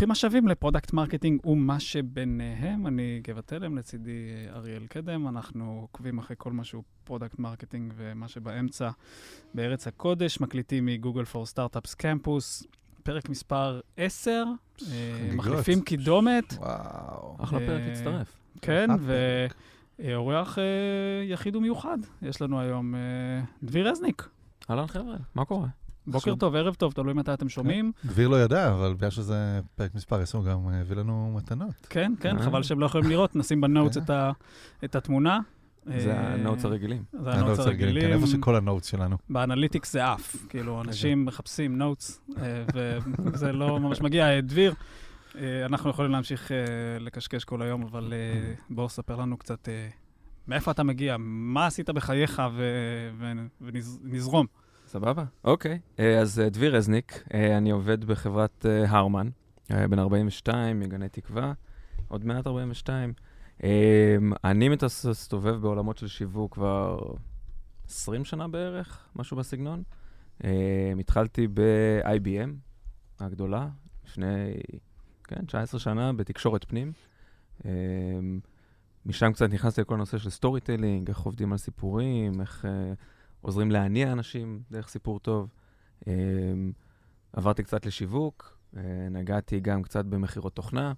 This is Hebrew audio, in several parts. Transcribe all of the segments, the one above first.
ברוכים השבים ל product marketing ומה שביניהם. אני גבע תלם, לצידי אריאל קדם. אנחנו עוקבים אחרי כל מה שהוא product marketing ומה שבאמצע בארץ הקודש. מקליטים מ Google for Startups Campus, פרק מספר 10, אה, חגיגות. מחליפים קידומת. וואו. אחלה פרק אה, להצטרף. כן, אחלה ואורח אה, יחיד ומיוחד. יש לנו היום דביר רזניק. אהלן חבר'ה, מה קורה? בוקר. טוב, ערב טוב, תלוי מתי אתם שומעים. דביר לא ידע, אבל בגלל שזה פרק מספר 10, הוא גם הביא לנו מתנות. כן, כן, אה. חבל שהם לא יכולים לראות, נשים ב notes כן. את התמונה. זה אה, ה notes הרגילים. זה ה notes כן, הרגילים. איפה שכל ה notes שלנו. ב analytics זה עף, כאילו, אנשים מחפשים notes, וזה לא ממש מגיע. אה, דביר, אה, אנחנו יכולים להמשיך אה, לקשקש כל היום, אבל אה, בוא ספר לנו קצת אה, מאיפה אתה מגיע, מה עשית בחייך, ונזרום. סבבה? אוקיי. אה, אז אה, דביר רזניק, אה, אני עובד בחברת הרמן, בן 42, מגני תקווה, עוד מעט 42. אה, אני מסתובב בעולמות של שיווק כבר 20 שנה בערך, משהו בסגנון. אה, התחלתי ב-IBM הגדולה, לפני, כן, 19 שנה, בתקשורת פנים. אה, משם קצת נכנסתי לכל הנושא של storytelling, איך עובדים על סיפורים, איך אה, עוזרים להניע אנשים דרך סיפור טוב. אה, עברתי קצת לשיווק, אה, נגעתי גם קצת במכירות תוכנה,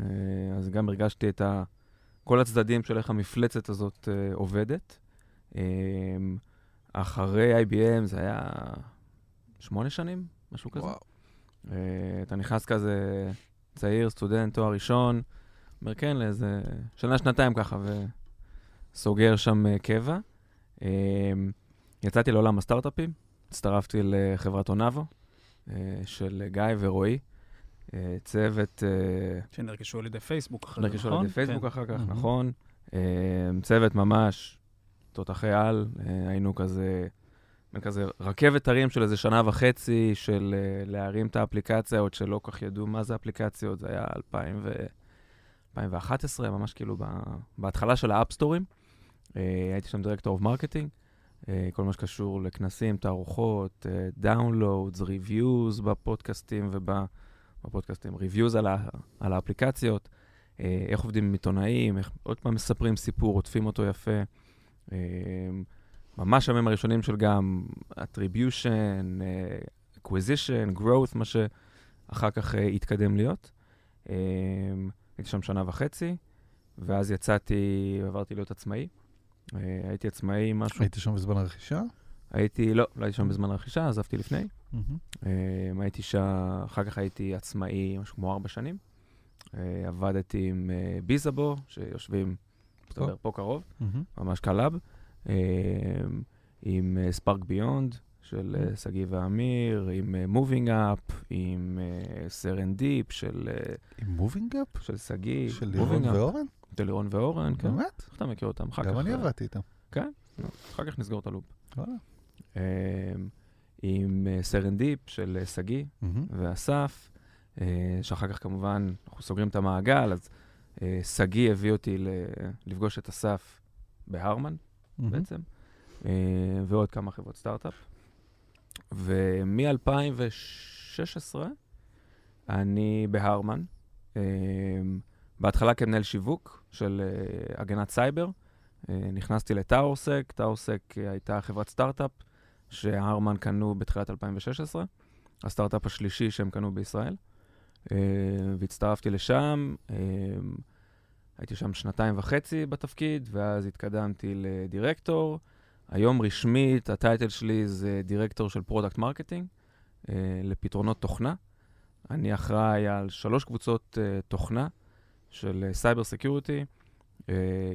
אה, אז גם הרגשתי את ה... כל הצדדים של איך המפלצת הזאת עובדת. אחרי IBM זה היה שמונה שנים, משהו כזה. וואו. אתה נכנס כזה צעיר, סטודנט, תואר ראשון, אומר כן, לאיזה שנה, שנתיים ככה, וסוגר שם קבע. יצאתי לעולם הסטארט-אפים, הצטרפתי לחברת אונאבו, אה, של גיא ורועי, אה, צוות, אה, שנרכשו על ידי פייסבוק זה, נרכשו נכון? על ידי פייסבוק כן. אחר כך. נכון. צוות ממש תותחי על, היינו כזה, כזה רכבת הרים של איזה שנה וחצי של להרים את האפליקציה, עוד שלא כל כך ידעו מה זה אפליקציות, זה היה 2000 ו... 2011, ממש כאילו. בהתחלה של ה app store ים. הייתי שם director of marketing, כל מה שקשור לכנסים, תערוכות, downloads, reviews בפודקאסטים ובפודקאסטים, reviews על, ה... על האפליקציות, אה, איך עובדים עם עיתונאים, איך עוד פעם מספרים סיפור, עוטפים אותו יפה. אה, ממש הימים הראשונים של גם attribution, אה, acquisition, growth, מה שאחר כך אה, התקדם להיות. אה, הייתי שם שנה וחצי, ואז יצאתי, עברתי להיות עצמאי. אה, הייתי עצמאי משהו, היית שם בזמן הרכישה? הייתי, לא, לא הייתי שם בזמן הרכישה, עזבתי לפני. אה, הייתי שם, אחר כך הייתי עצמאי משהו כמו ארבע שנים. אה, עבדתי עם ביזאבו, שיושבים, מסתבר, פה קרוב, מהמם. ממש קלאב, עם ספארק ביונד של שגיא ואמיר, עם מובינג אפ, עם סרן דיפ של עם מובינג אפ? של שגיא, של לירון Up. ואורן? של לירון ואורן, כן. באמת? איך אתה מכיר אותם? אחר גם כך, אני אה, עבדתי איתם. נו, אחר כך נסגור את הלופ. וואלה. אה, עם אה, סרן דיפ של אה, שגיא. ואסף, שאחר כך כמובן אנחנו סוגרים את המעגל, אז שגיא הביא אותי לפגוש את אסף בהרמן. בעצם, ועוד כמה חברות סטארט-אפ. ומ-2016 אני בהרמן, אה, בהתחלה כמנהל שיווק של אה, הגנת סייבר. אה, נכנסתי ל TowerSec, TowerSec אה, הייתה חברת סטארט-אפ שהרמן קנו בתחילת 2016, הסטארט-אפ השלישי שהם קנו בישראל, אה, והצטרפתי לשם. אה, הייתי שם שנתיים וחצי בתפקיד, ואז התקדמתי לדירקטור. היום רשמית, ה title שלי זה דירקטור של product marketing אה, לפתרונות תוכנה. אני אחראי על שלוש קבוצות אה, תוכנה של cyber security,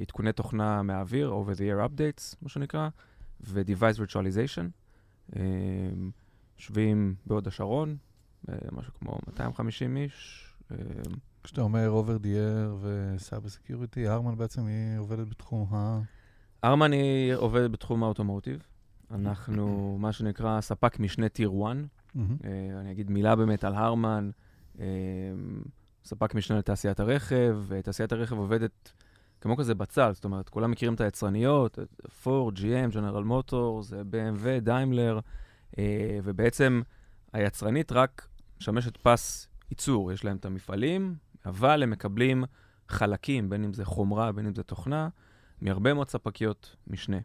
עדכוני תוכנה מהאוויר, over the air updates, מה שנקרא, ו-device virtualization. אה, יושבים בהוד השרון, אה, משהו כמו 250 איש. אה, כשאתה אומר over the air ו cyber security, הרמן בעצם היא עובדת בתחום ה... הרמן היא עובדת בתחום ה automotive. אנחנו, מה שנקרא, ספק משנה tier 1. מהמם. אה, אני אגיד מילה באמת על הרמן. אה, ספק משנה לתעשיית הרכב, ותעשיית הרכב עובדת כמו כזה בצל, זאת אומרת, כולם מכירים את היצרניות, פורד, GM, ג'נרל מוטורס, BMW, דיימלר, ובעצם היצרנית רק משמשת פס ייצור, יש להם את המפעלים, אבל הם מקבלים חלקים, בין אם זה חומרה, בין אם זה תוכנה, מהרבה מאוד ספקיות משנה.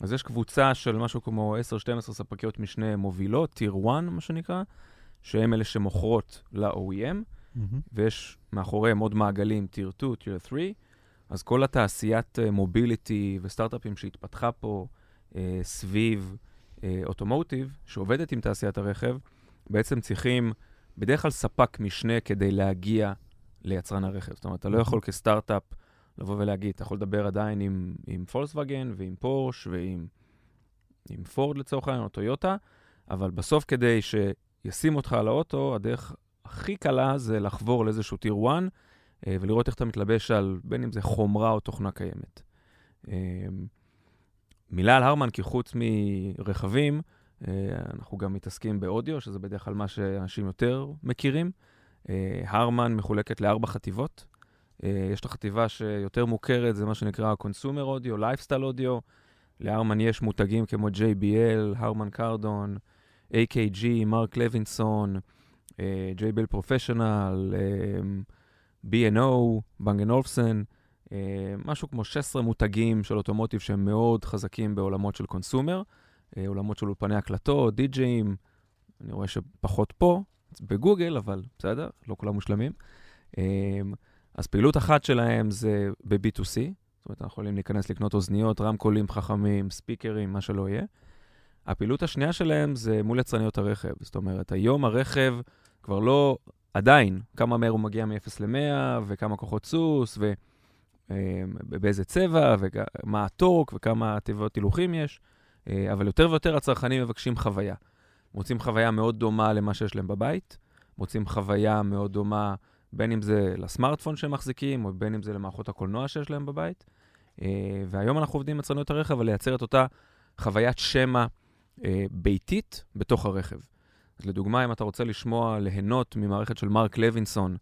אז יש קבוצה של משהו כמו 10-12 ספקיות משנה מובילות, tier 1, מה שנקרא, שהן אלה שמוכרות ל-OEM, מהמם. ויש מאחוריהם עוד מעגלים, tier 2, tier 3, אז כל התעשיית מוביליטי וסטארט-אפים שהתפתחה פה אה, סביב אוטומוטיב, שעובדת עם תעשיית הרכב, בעצם צריכים בדרך כלל ספק משנה כדי להגיע ליצרן הרכב. זאת אומרת, אתה לא יכול כסטארט-אפ לבוא ולהגיד, אתה יכול לדבר עדיין עם, עם פולקסווגן ועם פורש ועם עם פורד לצורך העניין, או טויוטה, אבל בסוף כדי שישים אותך על האוטו, הדרך הכי קלה זה לחבור לאיזשהו טיר 1 אה, ולראות איך אתה מתלבש על בין אם זה חומרה או תוכנה קיימת. אה, מילה על הרמן, כי חוץ מרכבים, אה, אנחנו גם מתעסקים באודיו, שזה בדרך כלל מה שאנשים יותר מכירים. הרמן מחולקת לארבע חטיבות. יש את החטיבה שיותר מוכרת, זה מה שנקרא Consumer Audio, Lifestyle Audio. להרמן יש מותגים כמו JBL, הרמן קרדון, AKG, מרק לוינסון, אה, Professional, אה, B&O, בנגן אולפסן, אה, משהו כמו 16 מותגים של אוטומוטיב שהם מאוד חזקים בעולמות של קונסומר, אה, עולמות של אולפני הקלטות, די-ג'אים, אני רואה שפחות פה, בגוגל, אבל בסדר, לא כולם מושלמים. אה, אז פעילות אחת שלהם זה ב-B2C, זאת אומרת, אנחנו יכולים להיכנס לקנות אוזניות, רמקולים חכמים, ספיקרים, מה שלא יהיה. הפעילות השנייה שלהם זה מול יצרניות הרכב. זאת אומרת, היום הרכב כבר לא, עדיין, כמה מהר הוא מגיע מ-0 ל-100, וכמה כוחות סוס, ובאיזה צבע, ומה הטורק, וכמה תיבות הילוכים יש, אה, אבל יותר ויותר הצרכנים מבקשים חוויה. רוצים חוויה מאוד דומה למה שיש להם בבית, רוצים חוויה מאוד דומה בין אם זה לסמארטפון שהם מחזיקים, או בין אם זה למערכות הקולנוע שיש להם בבית. אה, והיום אנחנו עובדים עם יצרניות הרכב על לייצר את אותה חוויית שמע אה, ביתית בתוך הרכב. אז לדוגמה, אם אתה רוצה לשמוע, ליהנות ממערכת של מרק לוינסון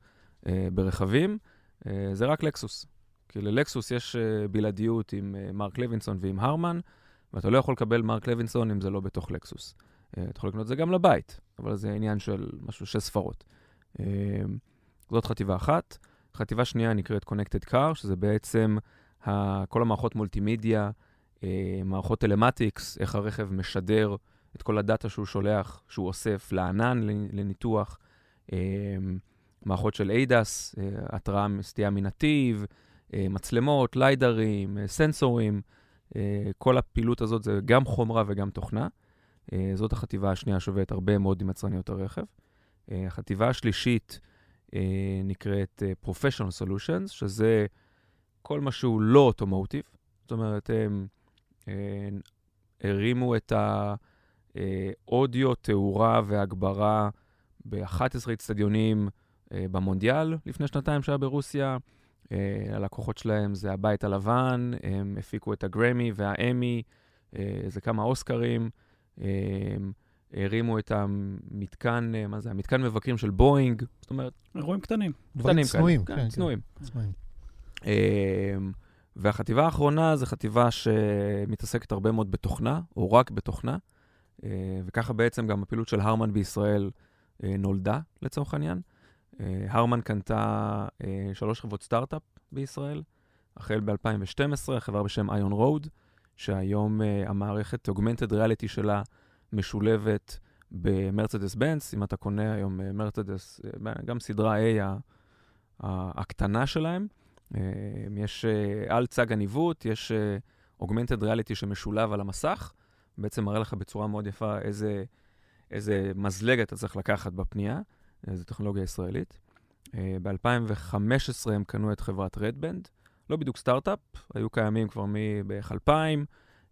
אה, ברכבים, אה, זה רק לקסוס. כי ללקסוס יש אה, בלעדיות עם אה, מרק לוינסון ועם הרמן, ואתה לא יכול לקבל מרק לוינסון אם זה לא בתוך לקסוס. אה, אתה יכול לקנות את זה גם לבית, אבל זה עניין של משהו, שש ספרות. אה, זאת חטיבה אחת. חטיבה שנייה נקראת Connected Car, שזה בעצם ה- כל המערכות מולטימדיה, אה, מערכות טלמטיקס, איך הרכב משדר את כל הדאטה שהוא שולח, שהוא אוסף לענן לניתוח, אה, מערכות של ADAS, אה, התראה סטייה מנתיב, אה, מצלמות, ליידרים, אה, סנסורים, כל הפעילות הזאת זה גם חומרה וגם תוכנה. זאת החטיבה השנייה שעובדת הרבה מאוד עם יצרניות הרכב. החטיבה השלישית נקראת Professional Solutions, שזה כל מה שהוא לא אוטומוטיב. זאת אומרת, הם הרימו את האודיו, תאורה והגברה ב-11 אצטדיונים אה, במונדיאל לפני שנתיים שהיה ברוסיה. אה, הלקוחות שלהם זה הבית הלבן, הם הפיקו את הגרמי והאמי, אה, זה כמה אוסקרים. אה, הרימו את המתקן, אה, מה זה, המתקן מבקרים של בואינג, זאת אומרת, אירועים קטנים. קטנים צנועים, כאלה. כן, כן, כן. צנועים. צנועים. אמ, והחטיבה האחרונה זו חטיבה שמתעסקת הרבה מאוד בתוכנה, או רק בתוכנה, אה, וככה בעצם גם הפעילות של הרמן בישראל אה, נולדה, לצורך העניין. אה, הרמן קנתה אה, שלוש חברות סטארט-אפ בישראל, החל ב-2012, חברה בשם איון רוד, שהיום אה, המערכת Augmented Reality שלה משולבת במרצדס בנץ, אם אתה קונה היום אה, מרצדס, אה, גם סדרה A הקטנה שלהם, אה, יש אה, על צג הניווט, יש אה, Augmented Reality שמשולב על המסך, בעצם מראה לך בצורה מאוד יפה איזה, איזה מזלג אתה צריך לקחת בפנייה, אה, זו טכנולוגיה ישראלית. ב-2015 הם קנו את חברת רדבנד, לא בדיוק סטארט-אפ, היו קיימים כבר מבערך 2000,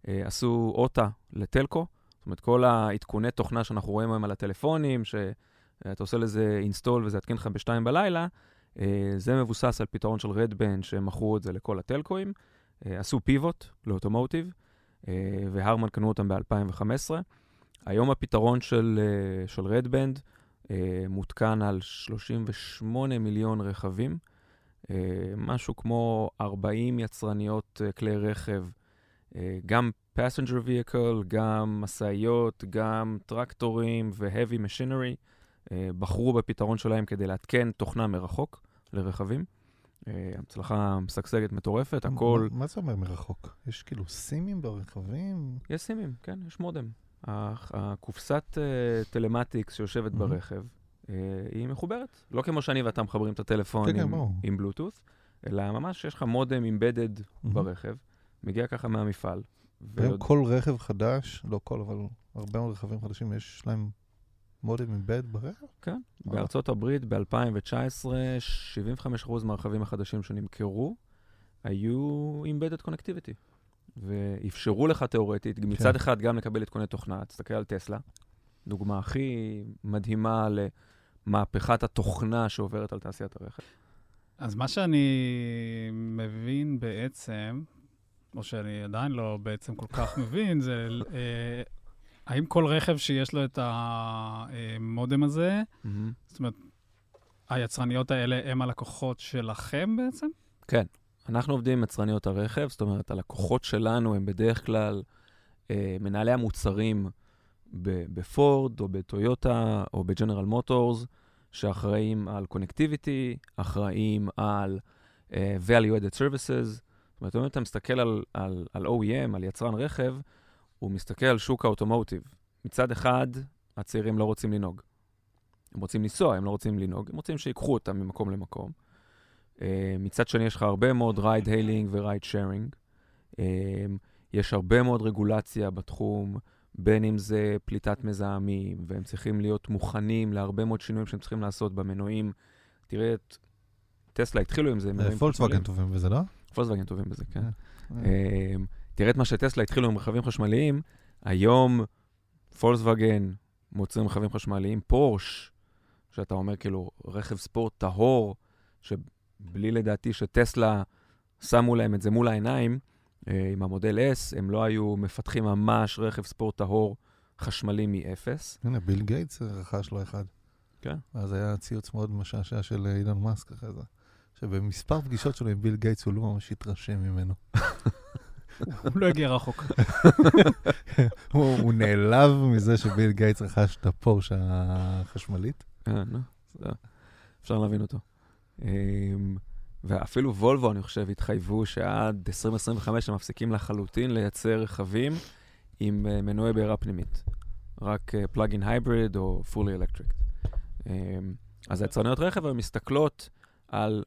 אה, עשו אותה ל telco, זאת אומרת, כל העדכוני תוכנה שאנחנו רואים היום על הטלפונים, שאתה עושה לזה install וזה יתקין לך בשתיים בלילה, אה, זה מבוסס על פתרון של Red Bend, שהם מכרו את זה לכל ה telco אים. אה, עשו פיבוט ל automotive, אה, והרמן קנו אותם ב-2015. היום הפתרון של, אה, של Red Bend אה, מותקן על 38 מיליון רכבים, אה, משהו כמו 40 יצרניות אה, כלי רכב, אה, גם passenger vehicle, גם משאיות, גם טרקטורים ו-heavy אה, בחרו בפתרון שלהם כדי לעדכן תוכנה מרחוק לרכבים. אה, הצלחה משגשגת, מטורפת, הכל... מה, זה אומר מרחוק? יש כאילו סימים ברכבים? יש סימים, כן, יש מודם. הקופסת uh, טלמטיקס שיושבת. ברכב, uh, היא מחוברת. לא כמו שאני ואתה מחברים את הטלפון כן, עם, עם בלוטות', אלא ממש יש לך מודם אימבדד. ברכב, מגיע ככה מהמפעל. כל רכב חדש, לא כל, אבל הרבה מאוד רכבים חדשים, יש להם מודם אימבד ברכב? כן. בארצות הברית ב-2019, 75% מהרכבים החדשים שנמכרו היו אימבדד קונקטיביטי. ואפשרו לך תיאורטית, כן. מצד אחד גם לקבל עדכוני תוכנה, תסתכל על טסלה, דוגמה הכי מדהימה למהפכת התוכנה שעוברת על תעשיית הרכב. אז מה שאני מבין בעצם, או שאני עדיין לא בעצם כל כך מבין, זה אה, האם כל רכב שיש לו את המודם הזה, mm-hmm. זאת אומרת, היצרניות האלה הם הלקוחות שלכם בעצם? כן. אנחנו עובדים עם יצרניות הרכב, זאת אומרת, הלקוחות שלנו הם בדרך כלל אה, מנהלי המוצרים בפורד, או בטויוטה, או בג'נרל מוטורס, שאחראים על connectivity, אחראים על אה, value-added services. זאת אומרת, אם אתה מסתכל על, על, על OEM, על יצרן רכב, הוא מסתכל על שוק ה automotive. מצד אחד, הצעירים לא רוצים לנהוג. הם רוצים לנסוע, הם לא רוצים לנהוג, הם רוצים שיקחו אותם ממקום למקום. אה, מצד שני, יש לך הרבה מאוד ride hailing ו ride sharing. יש הרבה מאוד רגולציה בתחום, בין אם זה פליטת מזהמים, והם צריכים להיות מוכנים להרבה מאוד שינויים שהם צריכים לעשות במנועים. תראה את טסלה, התחילו עם זה. פולקסווגן טובים בזה, לא? פולקסווגן טובים בזה, כן. אה, אה. תראה את מה שטסלה התחילו עם רכבים חשמליים, היום פולקסווגן מוצאים רכבים חשמליים, פורש, שאתה אומר כאילו רכב ספורט טהור, שבלי לדעתי שטסלה שמו להם את זה מול העיניים, אה, עם ה Model S, הם לא היו מפתחים ממש רכב ספורט טהור חשמלי מאפס. הנה, ביל גייטס רכש לו אחד. כן. אז היה ציוץ מאוד משעשע של אילון מאסק אחרי זה, שבמספר פגישות שלו עם ביל גייטס הוא לא ממש התרשם ממנו. הוא לא הגיע רחוק. הוא נעלב מזה שביל גייטס רכש את הפורש החשמלית. כן, אפשר להבין אותו. אמ, ואפילו וולבו, אני חושב, התחייבו שעד 2025 הם מפסיקים לחלוטין לייצר רכבים עם uh, מנועי בעירה פנימית. רק פלאגין uh, הייבריד או פולי אלקטריק. Um, אז היצרניות רכב הן מסתכלות על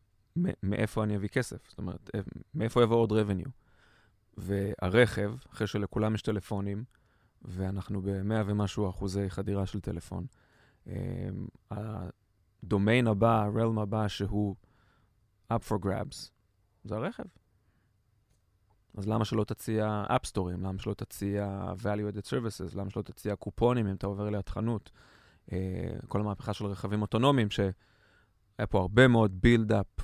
מאיפה אני אביא כסף, זאת אומרת, אה, מאיפה יבוא עוד revenue. והרכב, אחרי שלכולם יש טלפונים, ואנחנו ב-100 ומשהו אחוזי חדירה של טלפון, אמ, ה domain הבא, ה realm הבא, שהוא up for grabs, זה הרכב. אז למה שלא תציע app store ים? למה שלא תציע value-added services? למה שלא תציע קופונים אם אתה עובר ליד חנות? אה, כל המהפכה של רכבים אוטונומיים, שהיה פה הרבה מאוד build-up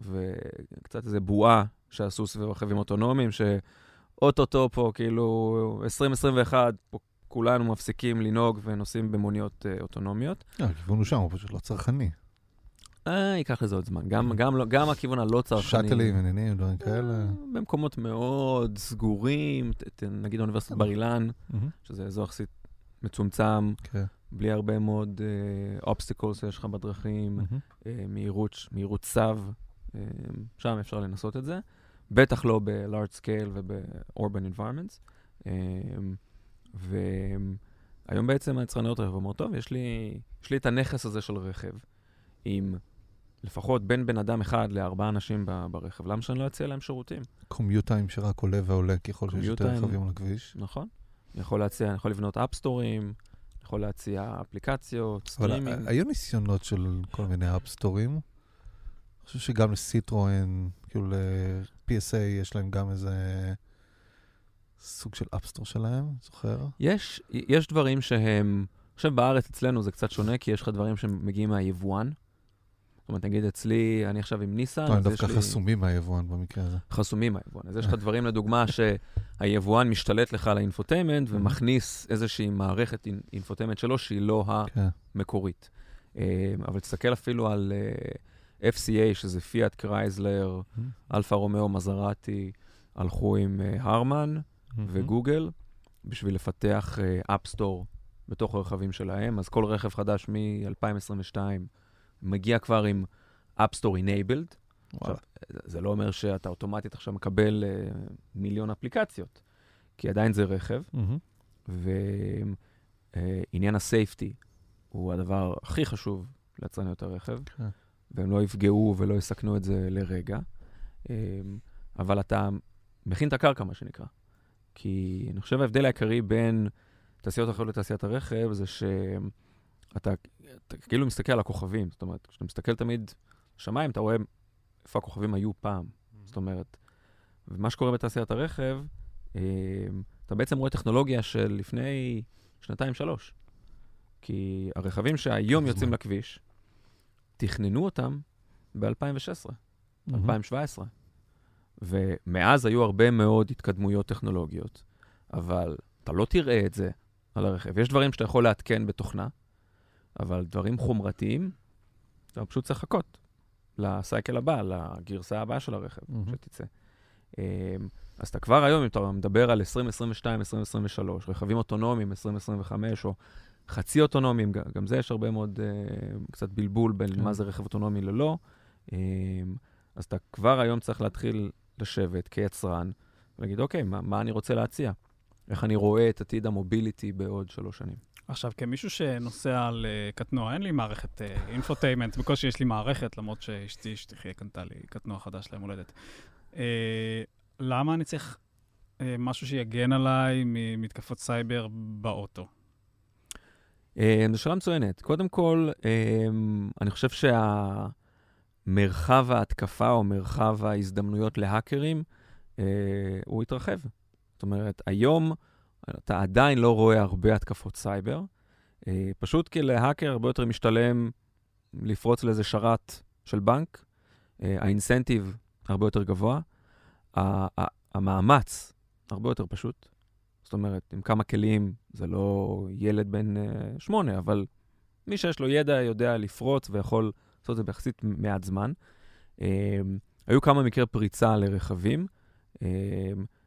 וקצת איזה בועה שעשו סביב רכבים אוטונומיים, שאו-טו-טו פה, כאילו, 2021, פה כולנו מפסיקים לנהוג ונוסעים במוניות אה, אוטונומיות. אה, הכיוון הוא שם, הוא פשוט לא צרכני. אה, ייקח לזה עוד זמן. גם, גם, לא, גם הכיוון הלא צרכני. שאטלים, עניינים, דברים כאלה. אה, במקומות מאוד סגורים, נגיד אוניברסיטת בר אילן, שזה אזור יחסית מצומצם, כן. בלי הרבה מאוד obstacles אה, שיש לך בדרכים, מהירות, אה, שם אפשר לנסות את זה. בטח לא ב-large scale וב-urban environments. אה, והיום בעצם היצרניות רכב אומרות, טוב, יש לי, יש לי את הנכס הזה של רכב עם לפחות בין בן אדם אחד לארבעה אנשים ברכב, למה שאני לא אציע להם שירותים? commute time שרק עולה ועולה ככל שיש יותר רכבים על הכביש. נכון. אני יכול להציע, אני יכול לבנות app store ים, יכול להציע אפליקציות, סטרימינג. אבל היו ניסיונות של כל מיני app store ים. אני חושב שגם לסיטרואן, כאילו ל-PSA יש להם גם איזה סוג של app store שלהם, זוכר? יש, יש דברים שהם, אני חושב בארץ אצלנו זה קצת שונה, כי יש לך דברים שמגיעים מהיבואן. זאת אומרת, נגיד אצלי, אני עכשיו עם ניסן, אז יש לי... דווקא חסומים מהיבואן במקרה הזה. חסומים מהיבואן. אז יש לך דברים, לדוגמה, שהיבואן משתלט לך על ה infotainment ומכניס איזושהי מערכת infotainment שלו שהיא לא כן. המקורית. אה, אבל תסתכל אפילו על אה, FCA, שזה פיאט קרייזלר, אלפה רומאו מזרטי, הלכו עם הרמן אה, וגוגל בשביל לפתח app store בתוך הרכבים שלהם, אז כל רכב חדש מ-2022 מגיע כבר עם App Store Enabled. עכשיו, זה לא אומר שאתה אוטומטית עכשיו מקבל אה, מיליון אפליקציות, כי עדיין זה רכב, ועניין uh, הסייפטי הוא הדבר הכי חשוב ליצרניות הרכב, כן. והם לא יפגעו ולא יסכנו את זה לרגע, um, אבל אתה מכין את הקרקע, מה שנקרא. כי אני חושב ההבדל העיקרי בין תעשיות אחרות לתעשיית הרכב זה שאתה כאילו מסתכל על הכוכבים. זאת אומרת, כשאתה מסתכל תמיד שמיים, אתה רואה איפה הכוכבים היו פעם. Mm-hmm. זאת אומרת, ומה שקורה בתעשיית הרכב, אה, אתה בעצם רואה טכנולוגיה של לפני שנתיים-שלוש. כי הרכבים שהיום יוצאים לכביש, תכננו אותם ב-2016, mm-hmm. 2017. ומאז היו הרבה מאוד התקדמויות טכנולוגיות, אבל אתה לא תראה את זה על הרכב. יש דברים שאתה יכול לעדכן בתוכנה, אבל דברים חומרתיים, אתה פשוט צריך לחכות לסייקל הבא, לגרסה הבאה של הרכב, mm-hmm. שתצא. אמ, אז אתה כבר היום, אם אתה מדבר על 2022, 2023, רכבים אוטונומיים 2025, או חצי אוטונומיים, גם זה יש הרבה מאוד, אה, קצת בלבול בין כן. מה זה רכב אוטונומי ללא. אמ, אז אתה כבר היום צריך להתחיל לשבת כיצרן ולהגיד, אוקיי, מה, מה אני רוצה להציע? איך אני רואה את עתיד ה mobility בעוד שלוש שנים. עכשיו, כמישהו שנוסע על אה, קטנוע, אין לי מערכת infotainment, אה, בקושי יש לי מערכת, למרות שאשתי, שתחיה, קנתה לי קטנוע חדש ליום הולדת. אה, למה אני צריך אה, משהו שיגן עליי ממתקפות סייבר באוטו? אה, זו שאלה מצוינת. קודם כל, אה, אני חושב שהמרחב ההתקפה או מרחב ההזדמנויות להאקרים, אה, הוא התרחב. זאת אומרת, היום אתה עדיין לא רואה הרבה התקפות סייבר, אה, פשוט כי להאקר הרבה יותר משתלם לפרוץ לאיזה שרת של בנק, אה, האינסנטיב הרבה יותר גבוה, המאמץ הרבה יותר פשוט. זאת אומרת, עם כמה כלים, זה לא ילד בן uh, שמונה, אבל מי שיש לו ידע יודע לפרוץ ויכול לעשות את זה ביחסית מעט זמן. Uh, היו כמה מקרי פריצה לרכבים. Uh,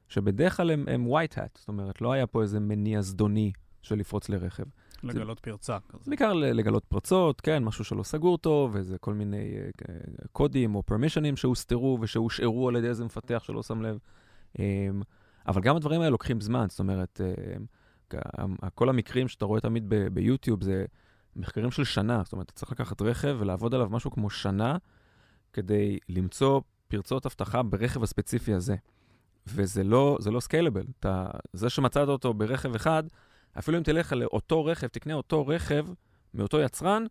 שבדרך כלל הם, הם white hat, זאת אומרת, לא היה פה איזה מניע זדוני של לפרוץ לרכב. לגלות זה, פרצה כזה. בעיקר לגלות פרצות, כן, משהו שלא סגור טוב, איזה כל מיני קודים או פרמישנים שהוסתרו ושהושארו על ידי איזה מפתח שלא שם לב. אבל גם הדברים האלה לוקחים זמן, זאת אומרת, uh, כל המקרים שאתה רואה תמיד ביוטיוב זה מחקרים של שנה, זאת אומרת, אתה צריך לקחת רכב ולעבוד עליו משהו כמו שנה כדי למצוא פרצות אבטחה ברכב הספציפי הזה. וזה לא, לא סקיילבל. זה שמצאת אותו ברכב אחד, אפילו אם תלך לאותו רכב, תקנה אותו רכב מאותו יצרן,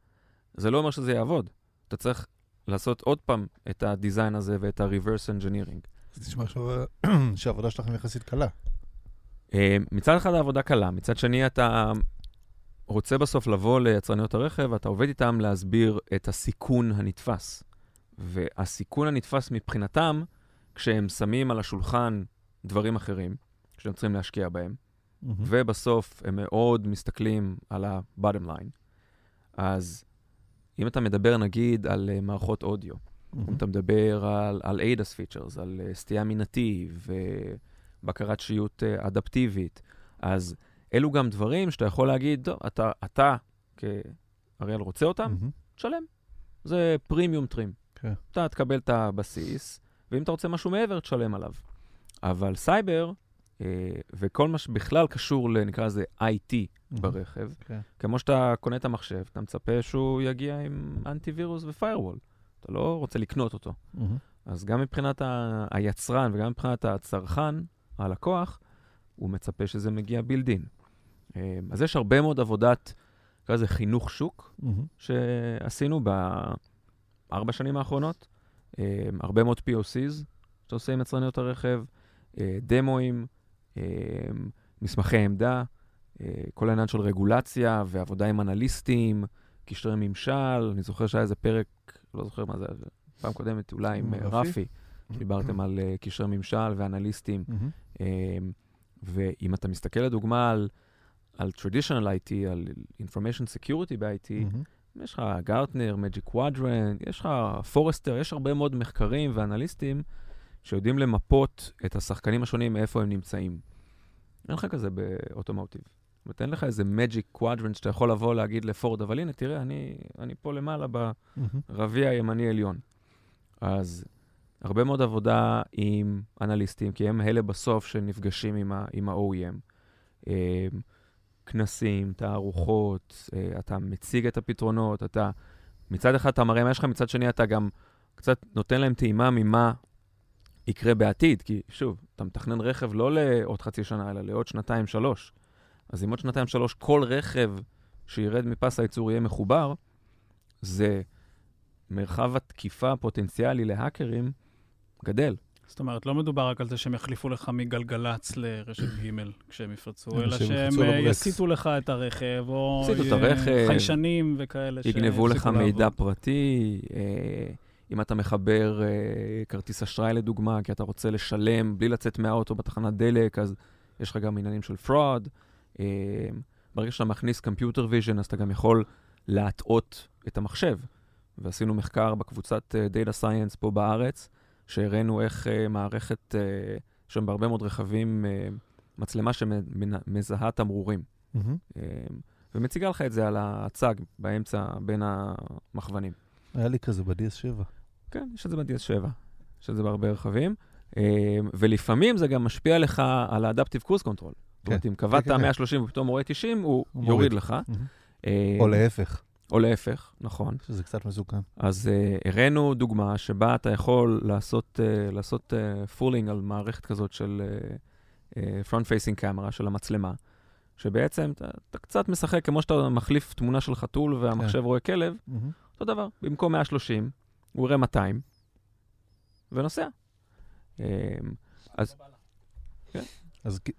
זה לא אומר שזה יעבוד. אתה צריך לעשות עוד פעם את הדיזיין הזה ואת ה-reverse engineering. זה נשמע שהעבודה שלכם יחסית קלה. אה, מצד אחד העבודה קלה, מצד שני אתה רוצה בסוף לבוא ליצרניות הרכב, אתה עובד איתם להסביר את הסיכון הנתפס. והסיכון הנתפס מבחינתם, כשהם שמים על השולחן דברים אחרים, שהם צריכים להשקיע בהם, mm-hmm. ובסוף הם מאוד מסתכלים על ה-bottom line. אז אם אתה מדבר נגיד על uh, מערכות אודיו, mm-hmm. אתה מדבר על, על ADAS features, על uh, סטייה מנתיב, ובקרת שיות uh, אדפטיבית, אז אלו גם דברים שאתה יכול להגיד, טוב, אתה, אתה כאריאל רוצה אותם, מ-המ. תשלם. זה premium trim. אוקיי. אתה תקבל את הבסיס, ואם אתה רוצה משהו מעבר, תשלם עליו. אבל סייבר, אה, וכל מה שבכלל קשור לנקרא לזה IT מ-המ. ברכב, אוקיי. כן. כמו שאתה קונה את המחשב, אתה מצפה שהוא יגיע עם אנטיווירוס ו firewall. אתה לא רוצה לקנות אותו. מ-המ. אז גם מבחינת ה- היצרן וגם מבחינת הצרכן, הלקוח, הוא מצפה שזה מגיע בילדין. אה, אז יש הרבה מאוד עבודת, נקרא לזה חינוך שוק, mm-hmm. שעשינו בארבע שנים האחרונות. אה, הרבה מאוד POCs שאתה עושה עם יצרניות הרכב, אה, דמואים, מסמכי עמדה, כל העניין של רגולציה ועבודה עם אנליסטים, קשרי ממשל. אני זוכר שהיה איזה פרק, לא זוכר מה זה, פעם קודמת אולי עם רפי, דיברתם על קשרי ממשל ואנליסטים. ואם אתה מסתכל לדוגמה על, על traditional IT, על information security ב-IT, מ-המ. יש לך גרטנר, Magic Quadrant, יש לך פורסטר, יש הרבה מאוד מחקרים ואנליסטים שיודעים למפות את השחקנים השונים מאיפה הם נמצאים. אין לך כזה ב automotive. זאת אומרת, אין לך איזה magic quadrant שאתה יכול לבוא להגיד לפורד, אבל הנה, תראה, אני, אני פה למעלה ברביע הימני עליון. אז הרבה מאוד עבודה עם אנליסטים, כי הם אלה בסוף שנפגשים עם, ה, עם ה-OEM. אה, כנסים, תערוכות, אה, אתה מציג את הפתרונות, אתה מצד אחד אתה מראה מה יש לך, מצד שני אתה גם קצת נותן להם טעימה ממה יקרה בעתיד, כי שוב, אתה מתכנן רכב לא לעוד חצי שנה, אלא לעוד שנתיים, שלוש. אז אם עוד שנתיים, שלוש, כל רכב שירד מפס הייצור יהיה מחובר, זה מרחב התקיפה הפוטנציאלי להאקרים גדל. זאת אומרת, לא מדובר רק על זה שהם יחליפו לך מגלגלצ לרשת ג' כשהם יפרצו, אלא שהם אה. יסיטו לך את הרכב, או אה, חיישנים וכאלה יגנבו לך מידע. פרטי, אה, אם אתה מחבר כרטיס אשראי לדוגמה, כי אתה רוצה לשלם בלי לצאת מהאוטו בתחנת דלק, אז יש לך גם עניינים של fraud. אה, ברגע שאתה מכניס Computer Vision, אז אתה גם יכול להטעות את המחשב. ועשינו מחקר בקבוצת אה, Data Science פה בארץ, שהראינו איך אה, מערכת, אה, יש שם בהרבה מאוד רכבים, מצלמה שמזהה תמרורים. אה, ומציגה לך את זה על הצג באמצע בין המכוונים. היה לי כזה ב-DS7. כן, יש את זה ב-DS7, יש את זה בהרבה רכבים. אה, ולפעמים זה גם משפיע לך על ה-Adaptive Cruise Control. זאת אומרת, אם קבעת כן, כן. 130 ופתאום רואה 90, הוא הוא יוריד. לך. אה, או להפך, או להפך, נכון. שזה קצת מסוכן. אז uh, הראינו דוגמה שבה אתה יכול לעשות, uh, לעשות uh, פולינג על מערכת כזאת של uh, uh, front facing camera, של המצלמה, שבעצם אתה, אתה קצת משחק כמו שאתה מחליף תמונה של חתול והמחשב רואה כלב, מהמם. אותו דבר, במקום 130, הוא יראה 200, ונוסע. אמ, אז כ-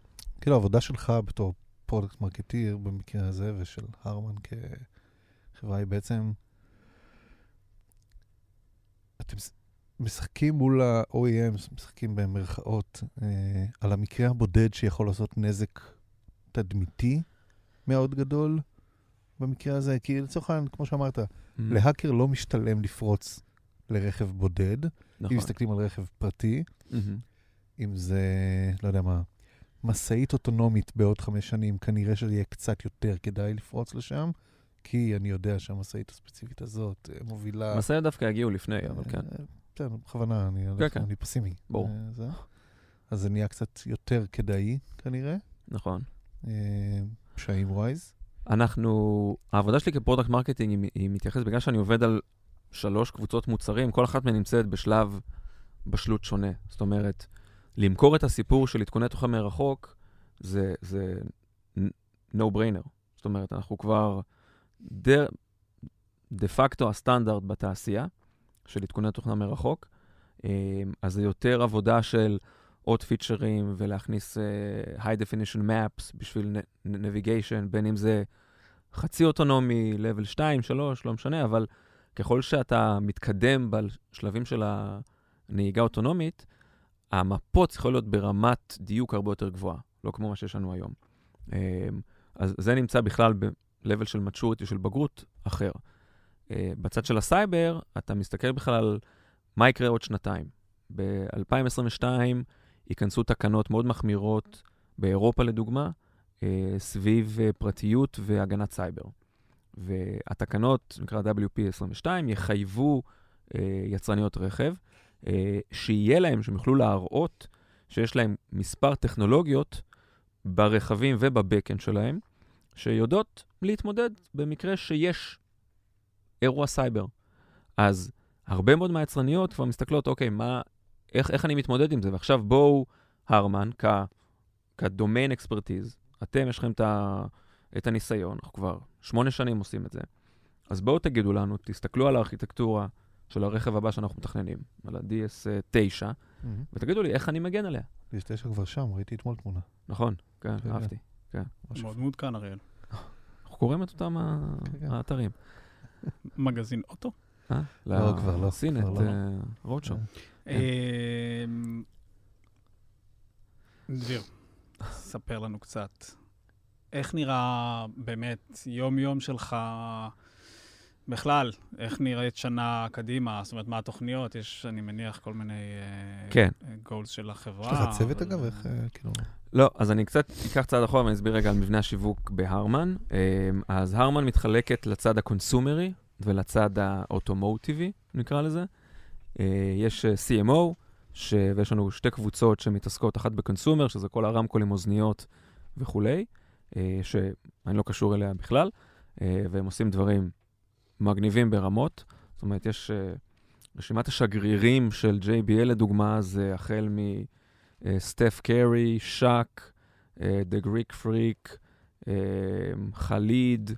כאילו העבודה שלך בתור product marketeer במקרה הזה, ושל הרמן כחברה היא בעצם, אתם מש- משחקים מול ה-OEM, משחקים במרכאות, אה, על המקרה הבודד שיכול לעשות נזק תדמיתי מאוד גדול במקרה הזה, כי לצורך העניין, כמו שאמרת, להאקר לא משתלם לפרוץ לרכב בודד, נכון. אם מסתכלים על רכב פרטי, מהמם. אם זה, לא יודע מה, משאית אוטונומית בעוד חמש שנים, כנראה שיהיה קצת יותר כדאי לפרוץ לשם, כי אני יודע שהמשאית הספציפית הזאת אה, מובילה... משאיות דווקא יגיעו לפני, אבל כן. אה, בסדר, בכוונה, אני, כן. אני פסימי. ברור. אה, זה. אז זה נהיה קצת יותר כדאי, כנראה, נכון. פשעים wise. אנחנו, העבודה שלי כ product marketing היא, היא מתייחסת, בגלל שאני עובד על שלוש קבוצות מוצרים, כל אחת מהן נמצאת בשלב בשלות שונה. זאת אומרת, למכור את הסיפור של עדכוני תוכן מרחוק, זה, זה no brainer. זאת אומרת, אנחנו כבר דה פקטו הסטנדרט בתעשייה של עדכוני תוכנה מרחוק, אה, אז זה יותר עבודה של עוד פיצ'רים ולהכניס uh, high definition maps בשביל navigation, בין אם זה חצי אוטונומי, level 2, 3, לא משנה, אבל ככל שאתה מתקדם בשלבים של הנהיגה אוטונומית, המפות צריכות להיות ברמת דיוק הרבה יותר גבוהה, לא כמו מה שיש לנו היום. Um, אז זה נמצא בכלל ב-level של maturity, של בגרות אחר. Uh, בצד של הסייבר, אתה מסתכל בכלל על מה יקרה עוד שנתיים. ב-2022 ייכנסו תקנות מאוד מחמירות באירופה, לדוגמה, אה, סביב אה, פרטיות והגנת סייבר. והתקנות, נקרא WP22, יחייבו אה, יצרניות רכב, אה, שיהיה להם, שהם יוכלו להראות שיש להם מספר טכנולוגיות ברכבים וב backend שלהם, שיודעות להתמודד במקרה שיש אירוע סייבר. אז הרבה מאוד מהיצרניות כבר מסתכלות, אוקיי, מה, איך, איך אני מתמודד עם זה? ועכשיו בואו, הרמן, כ, כדומיין אקספרטיז, אתם, יש לכם את, ה, את הניסיון, אנחנו כבר שמונה שנים עושים את זה, אז בואו תגידו לנו, תסתכלו על הארכיטקטורה של הרכב הבא שאנחנו מתכננים, על ה-DS9, ותגידו לי איך אני מגן עליה. יש תשע כבר שם, ראיתי אתמול תמונה. נכון, כן, כן, אהבתי. משהו. מאוד מעודכן, אריאל. אנחנו קוראים את אותם כן, כן. האתרים. מגזין אוטו? אה? לא, כבר לא, סינט, כבר לא. רודשו. כן. אמ, דביר, ספר לנו קצת. איך נראה באמת יום-יום שלך בכלל, איך נראית שנה קדימה? זאת אומרת, מה התוכניות? יש, אני מניח, כל מיני אה, כן. גולס של החברה. יש לך צוות אבל- אגב? איך, אה, כאילו... לא, אז אני קצת אקח צעד אחורה ואני אסביר רגע על מבנה השיווק בהרמן. אז הרמן מתחלקת לצד הקונסומרי ולצד האוטומוטיבי, נקרא לזה. אה, יש אה, CMO, ש... ויש לנו שתי קבוצות שמתעסקות, אחת בקונסומר, שזה כל הרמקולים, אוזניות וכולי, אה, שאני לא קשור אליה בכלל, אה, והם עושים דברים מגניבים ברמות. זאת אומרת, יש אה, רשימת השגרירים של JBL לדוגמה, זה החל מ... אה, קרי, שאק, אה, Greek Freak, אה, חליד,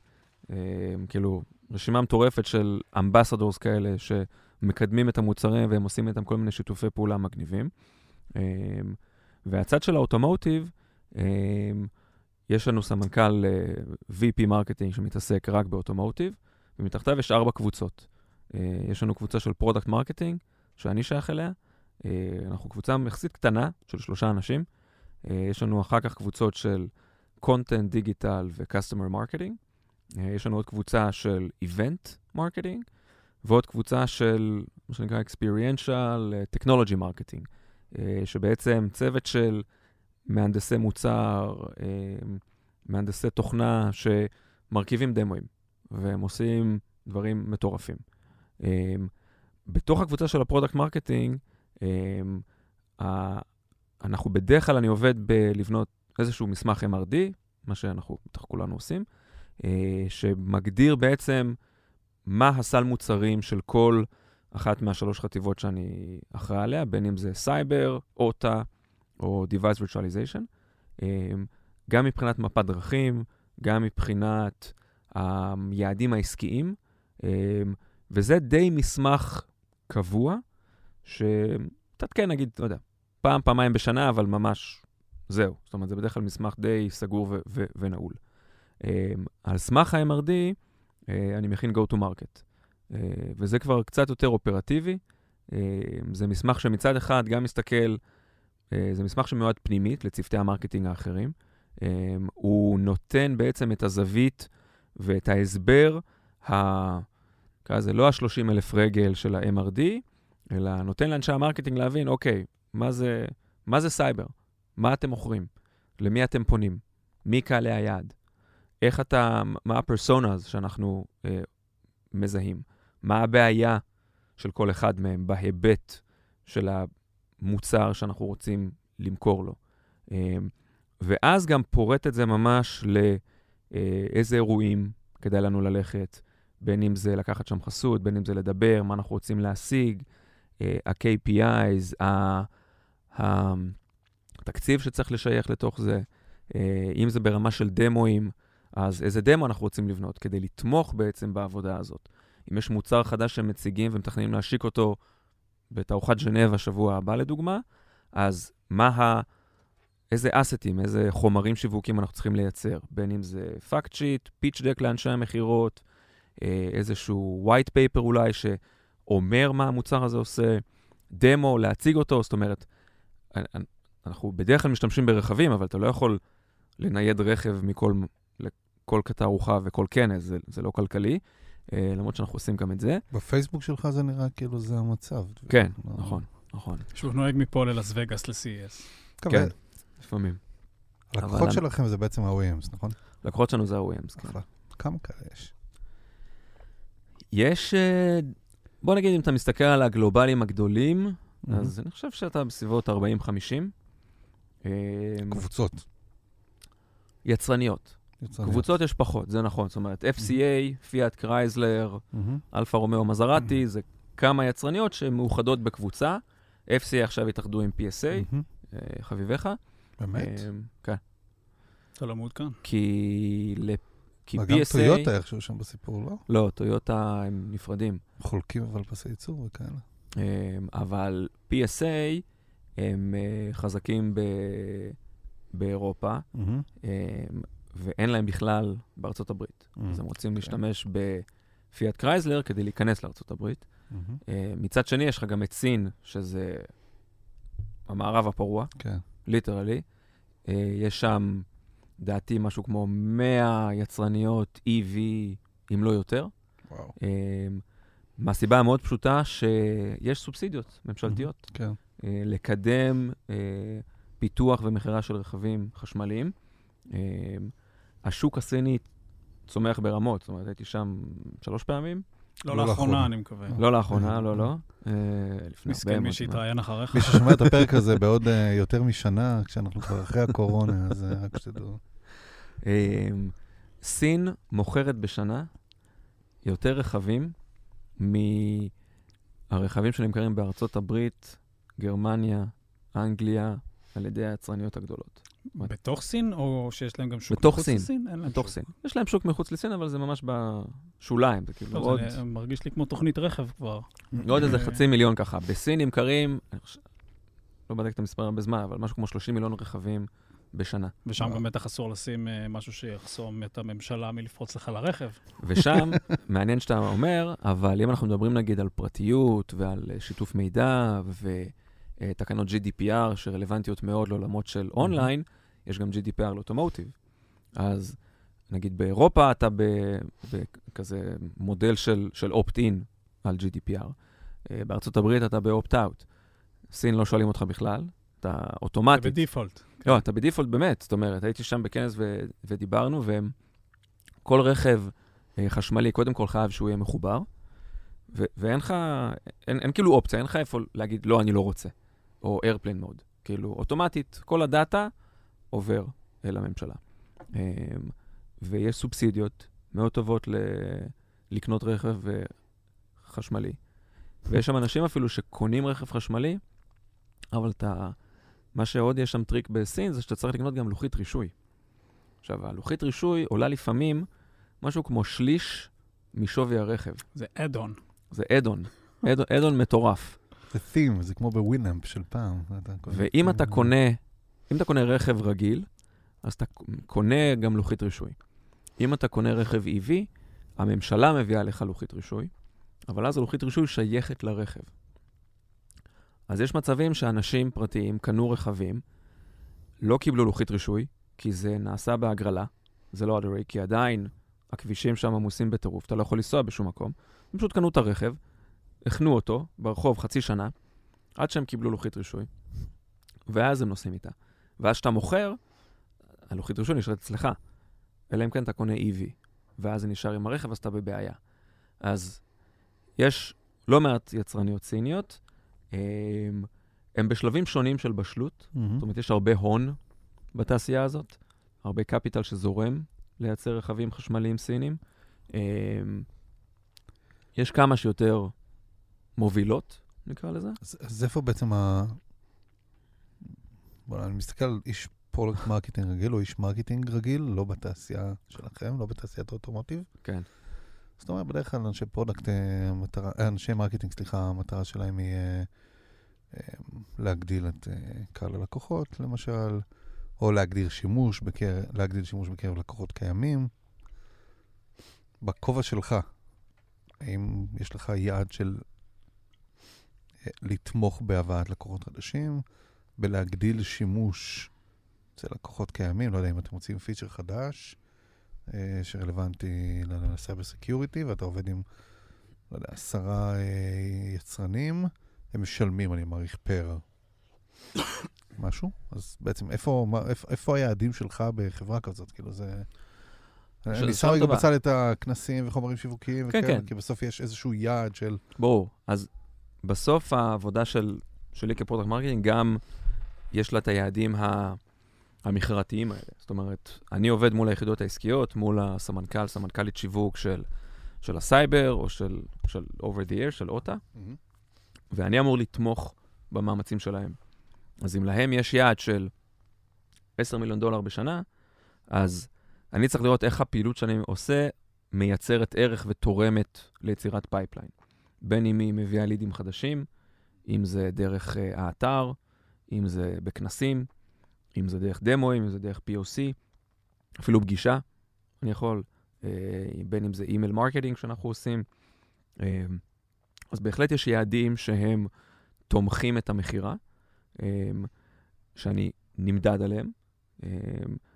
כאילו, רשימה מטורפת של אמבסדורס כאלה שמקדמים את המוצרים והם עושים איתם כל מיני שיתופי פעולה מגניבים. והצד של האוטומוטיב, יש לנו סמנכ"ל VP marketing שמתעסק רק ב automotive, ומתחתיו יש ארבע קבוצות. אה, יש לנו קבוצה של product marketing, שאני שייך אליה, אה, אנחנו קבוצה יחסית קטנה של שלושה אנשים. אה, יש לנו אחר כך קבוצות של content, digital marketing. אה, יש לנו עוד קבוצה של event marketing, ועוד קבוצה של מה שנקרא experiential technology אה, שבעצם צוות של מהנדסי מוצר, מהנדסי תוכנה שמרכיבים דמואים, והם עושים דברים מטורפים. אה, בתוך הקבוצה של ה product marketing, אמ, אנחנו בדרך כלל, אני עובד בלבנות איזשהו מסמך MRD, מה שאנחנו בטח כולנו עושים, אה, שמגדיר בעצם מה הסל מוצרים של כל אחת מהשלוש חטיבות שאני אחראי עליה, בין אם זה סייבר, OTA או Device Virtualization. Um, גם מבחינת מפת דרכים, גם מבחינת היעדים העסקיים, um, וזה די מסמך קבוע. שתתקן נגיד, לא יודע, פעם, פעמיים בשנה, אבל ממש זהו. זאת אומרת, זה בדרך כלל מסמך די סגור ו- ו- ונעול. Um, על סמך ה-MRD, uh, אני מכין Go to Market, uh, וזה כבר קצת יותר אופרטיבי. אה, זה מסמך שמצד אחד גם מסתכל, זה מסמך שמיועד פנימית לצוותי ה marketing האחרים. אמ, הוא נותן בעצם את הזווית ואת ההסבר, ה... לזה לא ה-30 אלף רגל של ה-MRD, אלא נותן לאנשי ה marketing להבין, אוקיי, מה זה, מה זה סייבר? מה אתם מוכרים? למי אתם פונים? מי קהלי היעד? איך אתה, מה ה personas שאנחנו אה, מזהים? מה הבעיה של כל אחד מהם בהיבט של המוצר שאנחנו רוצים למכור לו? אה, ואז גם פורט את זה ממש לאיזה אירועים כדאי לנו ללכת, בין אם זה לקחת שם חסות, בין אם זה לדבר, מה אנחנו רוצים להשיג. ה-KPIs, התקציב שצריך לשייך לתוך זה, אה, אם זה ברמה של דמוים, אז איזה דמו אנחנו רוצים לבנות כדי לתמוך בעצם בעבודה הזאת. אם יש מוצר חדש שהם מציגים ומתכננים להשיק אותו בתערוכת ז'נבה שבוע הבא לדוגמה, אז מה ה... איזה אסטים, איזה חומרים שיווקים אנחנו צריכים לייצר, בין אם זה פאקט שיט, פיץ' דק לאנשי המכירות, אה, איזשהו white paper אולי, ש... אומר מה המוצר הזה עושה, דמו, להציג אותו, זאת אומרת, אנחנו בדרך כלל משתמשים ברכבים, אבל אתה לא יכול לנייד רכב מכל כל תערוכה וכל כנס, זה, זה לא כלכלי, אה, למרות שאנחנו עושים גם את זה. בפייסבוק שלך זה נראה כאילו זה המצב. כן, לא... נכון, נכון. שהוא נוהג מפה ללאס וגאס ל-CES. כבד. לפעמים. הלקוחות אבל- שלכם זה בעצם ה-OEMs, נכון? לקוחות שלנו זה ה-OEMs, כן. אחלה. כמה כאלה יש? יש, אה, בוא נגיד, אם אתה מסתכל על הגלובלים הגדולים, אז אני חושב שאתה בסביבות 40-50. אה, קבוצות. יצרניות. יצרניות. קבוצות יש פחות, זה נכון. זאת אומרת, FCA, פיאט קרייזלר. אלפה רומאו מזרטי, זה כמה יצרניות שמאוחדות בקבוצה. FCA עכשיו התאחדו עם PSA. אה, חביביך. באמת? אה, כן. אתה לא מעודכן. כי ל- כי וגם PSA... טויוטה איכשהו שם בסיפור, לא? לא, טויוטה הם נפרדים. חולקים אבל פסי ייצור וכאלה. אה, אבל PSA הם אה, חזקים ב- באירופה. אה, ואין להם בכלל בארצות הברית. מהמם. אז הם רוצים אוקיי. להשתמש בפיאט קרייזלר כדי להיכנס לארצות הברית. אה, מצד שני, יש לך גם את סין, שזה המערב הפרוע, כן. literally. אה, יש שם, לדעתי, משהו כמו 100 יצרניות EV, אם לא יותר. וואו. אמ, מהסיבה המאוד פשוטה שיש סובסידיות ממשלתיות כן. אה, לקדם אה, פיתוח ומכירה של רכבים חשמליים. אמ, השוק הסיני צומח ברמות, זאת אומרת, הייתי שם שלוש פעמים. לא לא לאחרונה. אני מקווה. לא לאחרונה, לא, לא. אה, לפני מסכן מי. שיתראיין אחריך. מי ששומע את הפרק הזה בעוד אה, יותר משנה, כשאנחנו כבר אחרי הקורונה, אז אה, רק שתדעו. אמ, סין מוכרת בשנה יותר רכבים מהרכבים שנמכרים בארצות הברית, גרמניה, אנגליה, על ידי היצרניות הגדולות. בתוך סין, או שיש להם גם שוק מחוץ סין. לסין? אין להם בתוך שוק. סין. יש להם שוק מחוץ לסין, אבל זה ממש בשוליים, זה כאילו עוד, זה מרגיש לי כמו תוכנית רכב כבר. עוד איזה חצי מיליון ככה. בסין נמכרים, לא בדקתי את המספר הרבה זמן, אבל משהו כמו 30 מיליון רכבים בשנה. ושם. גם בטח אסור לשים אה, משהו שיחסום את הממשלה מלפרוץ לך לרכב. ושם, מעניין שאתה אומר, אבל אם אנחנו מדברים נגיד על פרטיות ועל אה, שיתוף מידע ותקנות GDPR שרלוונטיות מאוד לעולמות של אונליין, יש גם GDPR לאוטומוטיב. אז נגיד באירופה אתה בכזה מודל של, של opt-in על GDPR. אה, בארצות הברית אתה ב-opt-out. סין לא שואלים אותך בכלל, אתה אוטומטית. בדיפולט. לא, אתה בדיפולט באמת, זאת אומרת, הייתי שם בכנס ו- ודיברנו, וכל רכב אה, חשמלי, קודם כל חייב שהוא יהיה מחובר, ו- ואין לך, אין, אין כאילו אופציה, אין לך איפה להגיד, לא, אני לא רוצה, או איירפליין מוד. כאילו, אוטומטית, כל הדאטה עובר אל הממשלה. אה, ויש סובסידיות מאוד טובות ל- לקנות רכב אה, חשמלי. ויש שם אנשים אפילו שקונים רכב חשמלי, אבל אתה... מה שעוד יש שם טריק בסין זה שאתה צריך לקנות גם לוחית רישוי. עכשיו, הלוחית רישוי עולה לפעמים משהו כמו שליש משווי הרכב. זה add-on. זה add-on, add-on, add-on מטורף. זה theme, זה כמו בווינאמפ של פעם. ואם אתה קונה, אם אתה קונה רכב רגיל, אז אתה קונה גם לוחית רישוי. אם אתה קונה רכב EV, הממשלה מביאה לך לוחית רישוי, אבל אז הלוחית רישוי שייכת לרכב. אז יש מצבים שאנשים פרטיים קנו רכבים, לא קיבלו לוחית רישוי, כי זה נעשה בהגרלה, זה לא אדרי, כי עדיין הכבישים שם עמוסים בטירוף, אתה לא יכול לנסוע בשום מקום. הם פשוט קנו את הרכב, החנו אותו ברחוב חצי שנה, עד שהם קיבלו לוחית רישוי, ואז הם נוסעים איתה. ואז כשאתה מוכר, הלוחית רישוי נשארת אצלך, אלא אם כן אתה קונה EV, ואז זה נשאר עם הרכב, אז אתה בבעיה. אז יש לא מעט יצרניות סיניות, הם, הם בשלבים שונים של בשלות, מהמם. זאת אומרת, יש הרבה הון בתעשייה הזאת, הרבה קפיטל שזורם לייצר רכבים חשמליים סינים. אמ, יש כמה שיותר מובילות, נקרא לזה. אז אז איפה בעצם ה... בוא, אני מסתכל על איש פרודקט מרקטינג רגיל או איש מרקטינג רגיל, לא בתעשייה שלכם, לא בתעשיית ה automotive. כן. זאת אומרת, בדרך כלל אנשי product, אה, המטרה, אה, אנשי marketing, סליחה, המטרה שלהם היא אה, להגדיל את קהל הלקוחות, למשל, או להגדיל שימוש בקרב, להגדיל שימוש בקרב לקוחות קיימים. בכובע שלך, האם יש לך יעד של לתמוך בהבאת לקוחות חדשים, בלהגדיל שימוש אצל לקוחות קיימים? לא יודע אם אתם מוצאים פיצ'ר חדש. אה, שרלוונטי ל cyber security, ואתה עובד עם, לא יודע, עשרה אה, יצרנים, הם משלמים, אני מעריך, per משהו. אז בעצם איפה, מה, איפה, איפה היעדים שלך בחברה כזאת? כאילו זה... אני שם רגע. בצד את הכנסים וחומרים שיווקיים, כן, וכאלה, כן. כי בסוף יש איזשהו יעד של... ברור. אז בסוף העבודה של, שלי כ product marketing, גם יש לה את היעדים ה, המכירתיים האלה. זאת אומרת, אני עובד מול היחידות העסקיות, מול הסמנכ"ל, סמנכ"לית שיווק של, של הסייבר, או של, של over the air, של OTA, ואני אמור לתמוך במאמצים שלהם. אז אם להם יש יעד של 10 מיליון דולר בשנה, אז אני צריך לראות איך הפעילות שאני עושה מייצרת ערך ותורמת ליצירת pipeline. בין אם היא מביאה לידים חדשים, אם זה דרך uh, האתר, אם זה בכנסים, אם זה דרך דמוים, אם זה דרך POC, אפילו פגישה, אני יכול, uh, בין אם זה email marketing שאנחנו עושים. Uh, אז בהחלט יש יעדים שהם תומכים את המכירה, um, שאני נמדד עליהם. Um,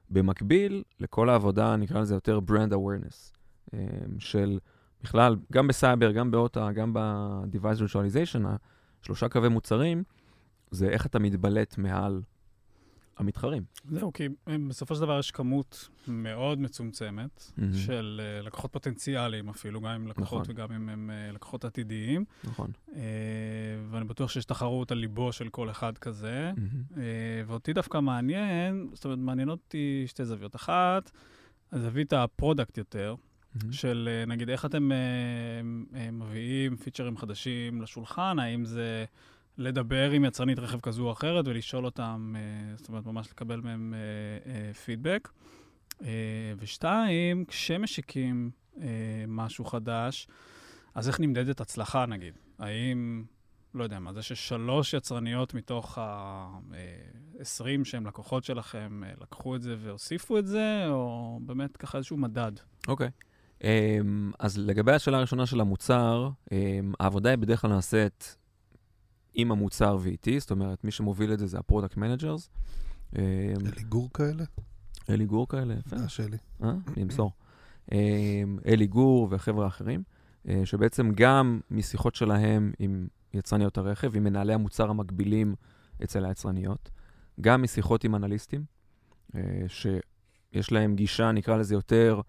במקביל לכל העבודה, נקרא לזה יותר brand awareness, um, של בכלל, גם בסייבר, גם באוטה, גם ב-Device Virtualization, השלושה קווי מוצרים, זה איך אתה מתבלט מעל המתחרים. זהו, כי בסופו של דבר יש כמות מאוד מצומצמת Mm-hmm. של uh, לקוחות פוטנציאליים אפילו, גם אם לקוחות נכון. וגם אם הם uh, לקוחות עתידיים. נכון. Uh, ואני בטוח שיש תחרות על ליבו של כל אחד כזה. Mm-hmm. ואותי דווקא מעניין, זאת אומרת, מעניינות אותי שתי זוויות. אחת, הזווית ה product יותר, Mm-hmm. של אה, נגיד איך אתם אה, אה, מביאים פיצ'רים חדשים לשולחן, האם זה לדבר עם יצרנית רכב כזו או אחרת ולשאול אותם, זאת אומרת, ממש לקבל מהם פידבק. ושתיים, כשמשיקים משהו חדש, אז איך נמדדת הצלחה נגיד? האם, לא יודע מה, זה ששלוש יצרניות מתוך ה-20 שהם לקוחות שלכם לקחו את זה והוסיפו את זה, או באמת ככה איזשהו מדד? אוקיי. Um, אז לגבי השאלה הראשונה של המוצר, um, העבודה היא בדרך כלל נעשית עם המוצר ואיתי, זאת אומרת, מי שמוביל את זה זה ה product managers. אלי גור כאלה? אלי גור כאלה, יפה. זה שלי. אה? אני אמסור. אלי גור והחבר'ה האחרים, uh, שבעצם גם משיחות שלהם עם יצרניות הרכב, עם מנהלי המוצר המקבילים אצל היצרניות, גם משיחות עם אנליסטים, uh, שיש להם גישה, נקרא לזה יותר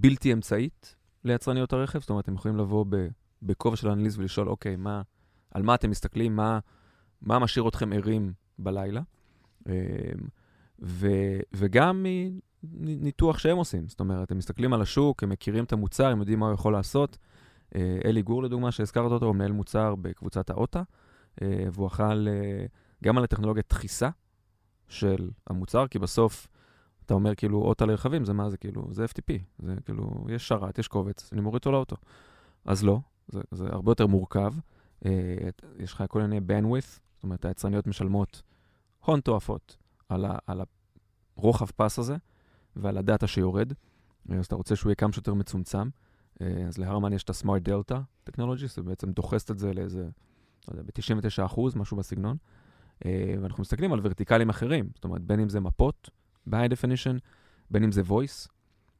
בלתי אמצעית ליצרניות הרכב, זאת אומרת, הם יכולים לבוא בכובע של אנליסט ולשאול, אוקיי, מה, על מה אתם מסתכלים, מה, מה משאיר אתכם ערים בלילה, אמ, ו, וגם מניתוח שהם עושים, זאת אומרת, הם מסתכלים על השוק, הם מכירים את המוצר, הם יודעים מה הוא יכול לעשות. אה, אלי גור, לדוגמה, שהזכרת אותו, הוא מנהל מוצר בקבוצת האוטה, אה, והוא אחל אה, גם על הטכנולוגיית דחיסה של המוצר, כי בסוף אתה אומר כאילו אוטה לרכבים, זה מה זה כאילו, זה FTP, זה כאילו, יש שרת, יש קובץ, אני מוריד אותו לאוטו. אז לא, זה, זה הרבה יותר מורכב. אה, יש לך כל מיני bandwidth, זאת אומרת, היצרניות משלמות הון תועפות על, על הרוחב פס הזה ועל הדאטה שיורד, אה, אז אתה רוצה שהוא יהיה כמה שיותר מצומצם. אה, אז להרמן יש את ה-Smart Delta Technology, זה בעצם דוחסת את זה לאיזה, לא יודע, ב-99%, משהו בסגנון. אה, ואנחנו מסתכלים על ורטיקלים אחרים, זאת אומרת, בין אם זה מפות, ב-high definition, בין אם זה voice.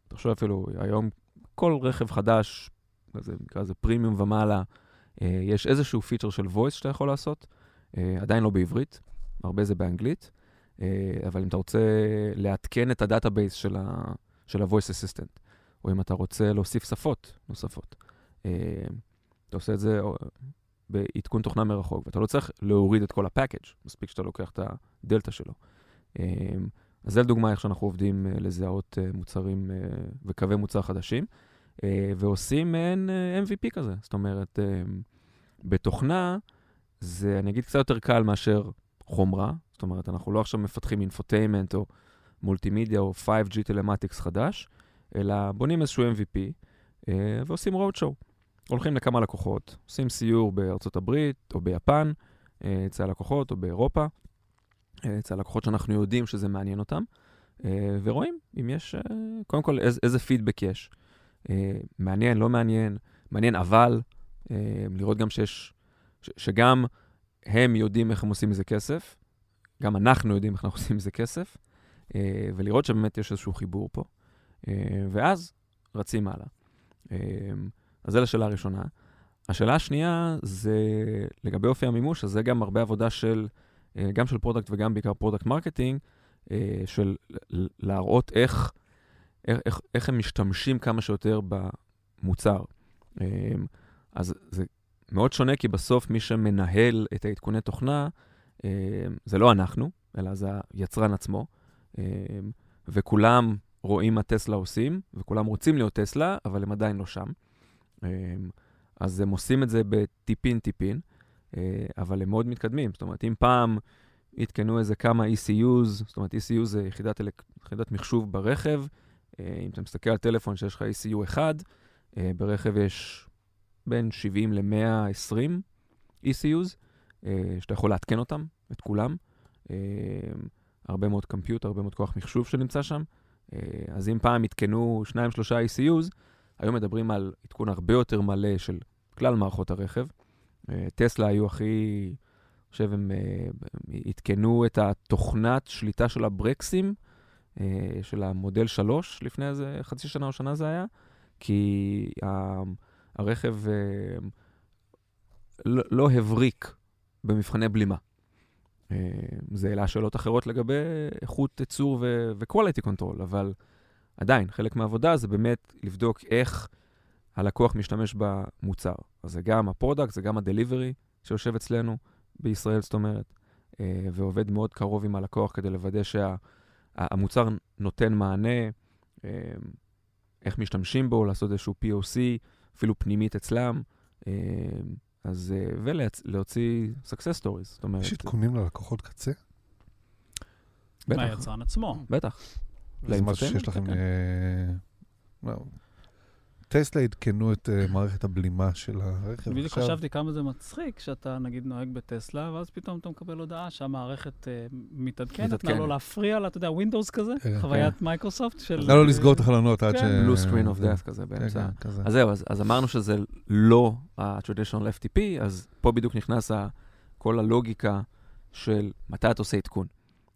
תחשוב אפילו, היום כל רכב חדש, זה נקרא לזה פרימיום ומעלה, אה, יש איזשהו פיצ'ר של voice שאתה יכול לעשות, אה, עדיין לא בעברית, הרבה זה באנגלית, אה, אבל אם אתה רוצה לעדכן את ה database של, ה, של ה-voice assistant, או אם אתה רוצה להוסיף שפות נוספות, אה, אתה עושה את זה בעדכון תוכנה מרחוק, ואתה לא צריך להוריד את כל ה package, מספיק שאתה לוקח את הדלתא שלו. אה, אז זה לדוגמה איך שאנחנו עובדים uh, לזהות uh, מוצרים uh, וקווי מוצר חדשים, ועושים מעין MVP כזה. זאת אומרת, בתוכנה זה, אני אגיד, קצת יותר קל מאשר חומרה. זאת אומרת, אנחנו לא עכשיו מפתחים infotainment או מולטימדיה או 5G telematics חדש, אלא בונים איזשהו MVP ועושים road show. הולכים לכמה לקוחות, עושים סיור בארצות הברית או ביפן, אצל הלקוחות או באירופה. אצל הלקוחות שאנחנו יודעים שזה מעניין אותם, אה, ורואים אם יש, אה, קודם כל, איזה, איזה פידבק יש. אה, מעניין, לא מעניין, מעניין אבל, לראות גם שיש, שגם הם יודעים איך הם עושים מזה כסף, גם אנחנו יודעים איך אנחנו עושים מזה כסף, ולראות שבאמת יש איזשהו חיבור פה, ואז רצים הלאה. אז זו לשאלה הראשונה. השאלה השנייה זה לגבי אופי המימוש, אז זה גם הרבה עבודה של... גם של product וגם בעיקר product marketing, של להראות איך, איך, איך, הם משתמשים כמה שיותר במוצר. אז זה מאוד שונה, כי בסוף מי שמנהל את העדכוני תוכנה, זה לא אנחנו, אלא זה היצרן עצמו, וכולם רואים מה טסלה עושים, וכולם רוצים להיות טסלה, אבל הם עדיין לא שם. אז הם עושים את זה בטיפין-טיפין. אה, אבל הם מאוד מתקדמים. זאת אומרת, אם פעם עדכנו איזה כמה ECUs, זאת אומרת, ECU זה יחידת, אלק... יחידת מחשוב ברכב, אה, אם אתה מסתכל על טלפון שיש לך ECU אחד, אה, ברכב יש בין 70 ל-120 ECUs, שאתה יכול לעדכן אותם, את כולם. הרבה מאוד קמפיוט, הרבה מאוד כוח מחשוב שנמצא שם. אז אם פעם עדכנו 2-3 ECUs, היום מדברים על עדכון הרבה יותר מלא של כלל מערכות הרכב. טסלה היו הכי, אני חושב, הם עדכנו את התוכנת שליטה של הברקסים, של המודל 3, לפני איזה חצי שנה או שנה זה היה, כי הרכב אה, לא, לא הבריק במבחני בלימה. אה, זה העלה שאלות אחרות לגבי איכות ייצור ו-quality control, אבל עדיין, חלק מהעבודה זה באמת לבדוק איך הלקוח משתמש במוצר. אז זה גם ה-product, זה גם ה-delivery שיושב אצלנו בישראל, זאת אומרת, אה, ועובד מאוד קרוב עם הלקוח כדי לוודא שהמוצר שה, נותן מענה, אה, איך משתמשים בו, לעשות איזשהו POC, אפילו פנימית אצלם. אז, ולהוציא success stories, זאת אומרת... יש עדכונים ללקוחות קצה? בטח. מהיצרן עצמו. בטח. זה משהו שיש לכם... טסלה עדכנו את uh, מערכת הבלימה של הרכב. בדיוק חשבתי כמה זה מצחיק שאתה נגיד נוהג בטסלה, ואז פתאום אתה מקבל הודעה שהמערכת uh, מתעדכנת, נתנה לו להפריע לה, אתה יודע, Windows כזה, כן. חוויית מייקרוסופט של... נתנה לו לסגור את החלונות עד כן. ש... blue screen of death כזה באמצע. כן, אז זהו, אז אמרנו שזה לא ה-traditional FTP, אז פה בדיוק נכנס כל הלוגיקה של מתי אתה עושה עדכון.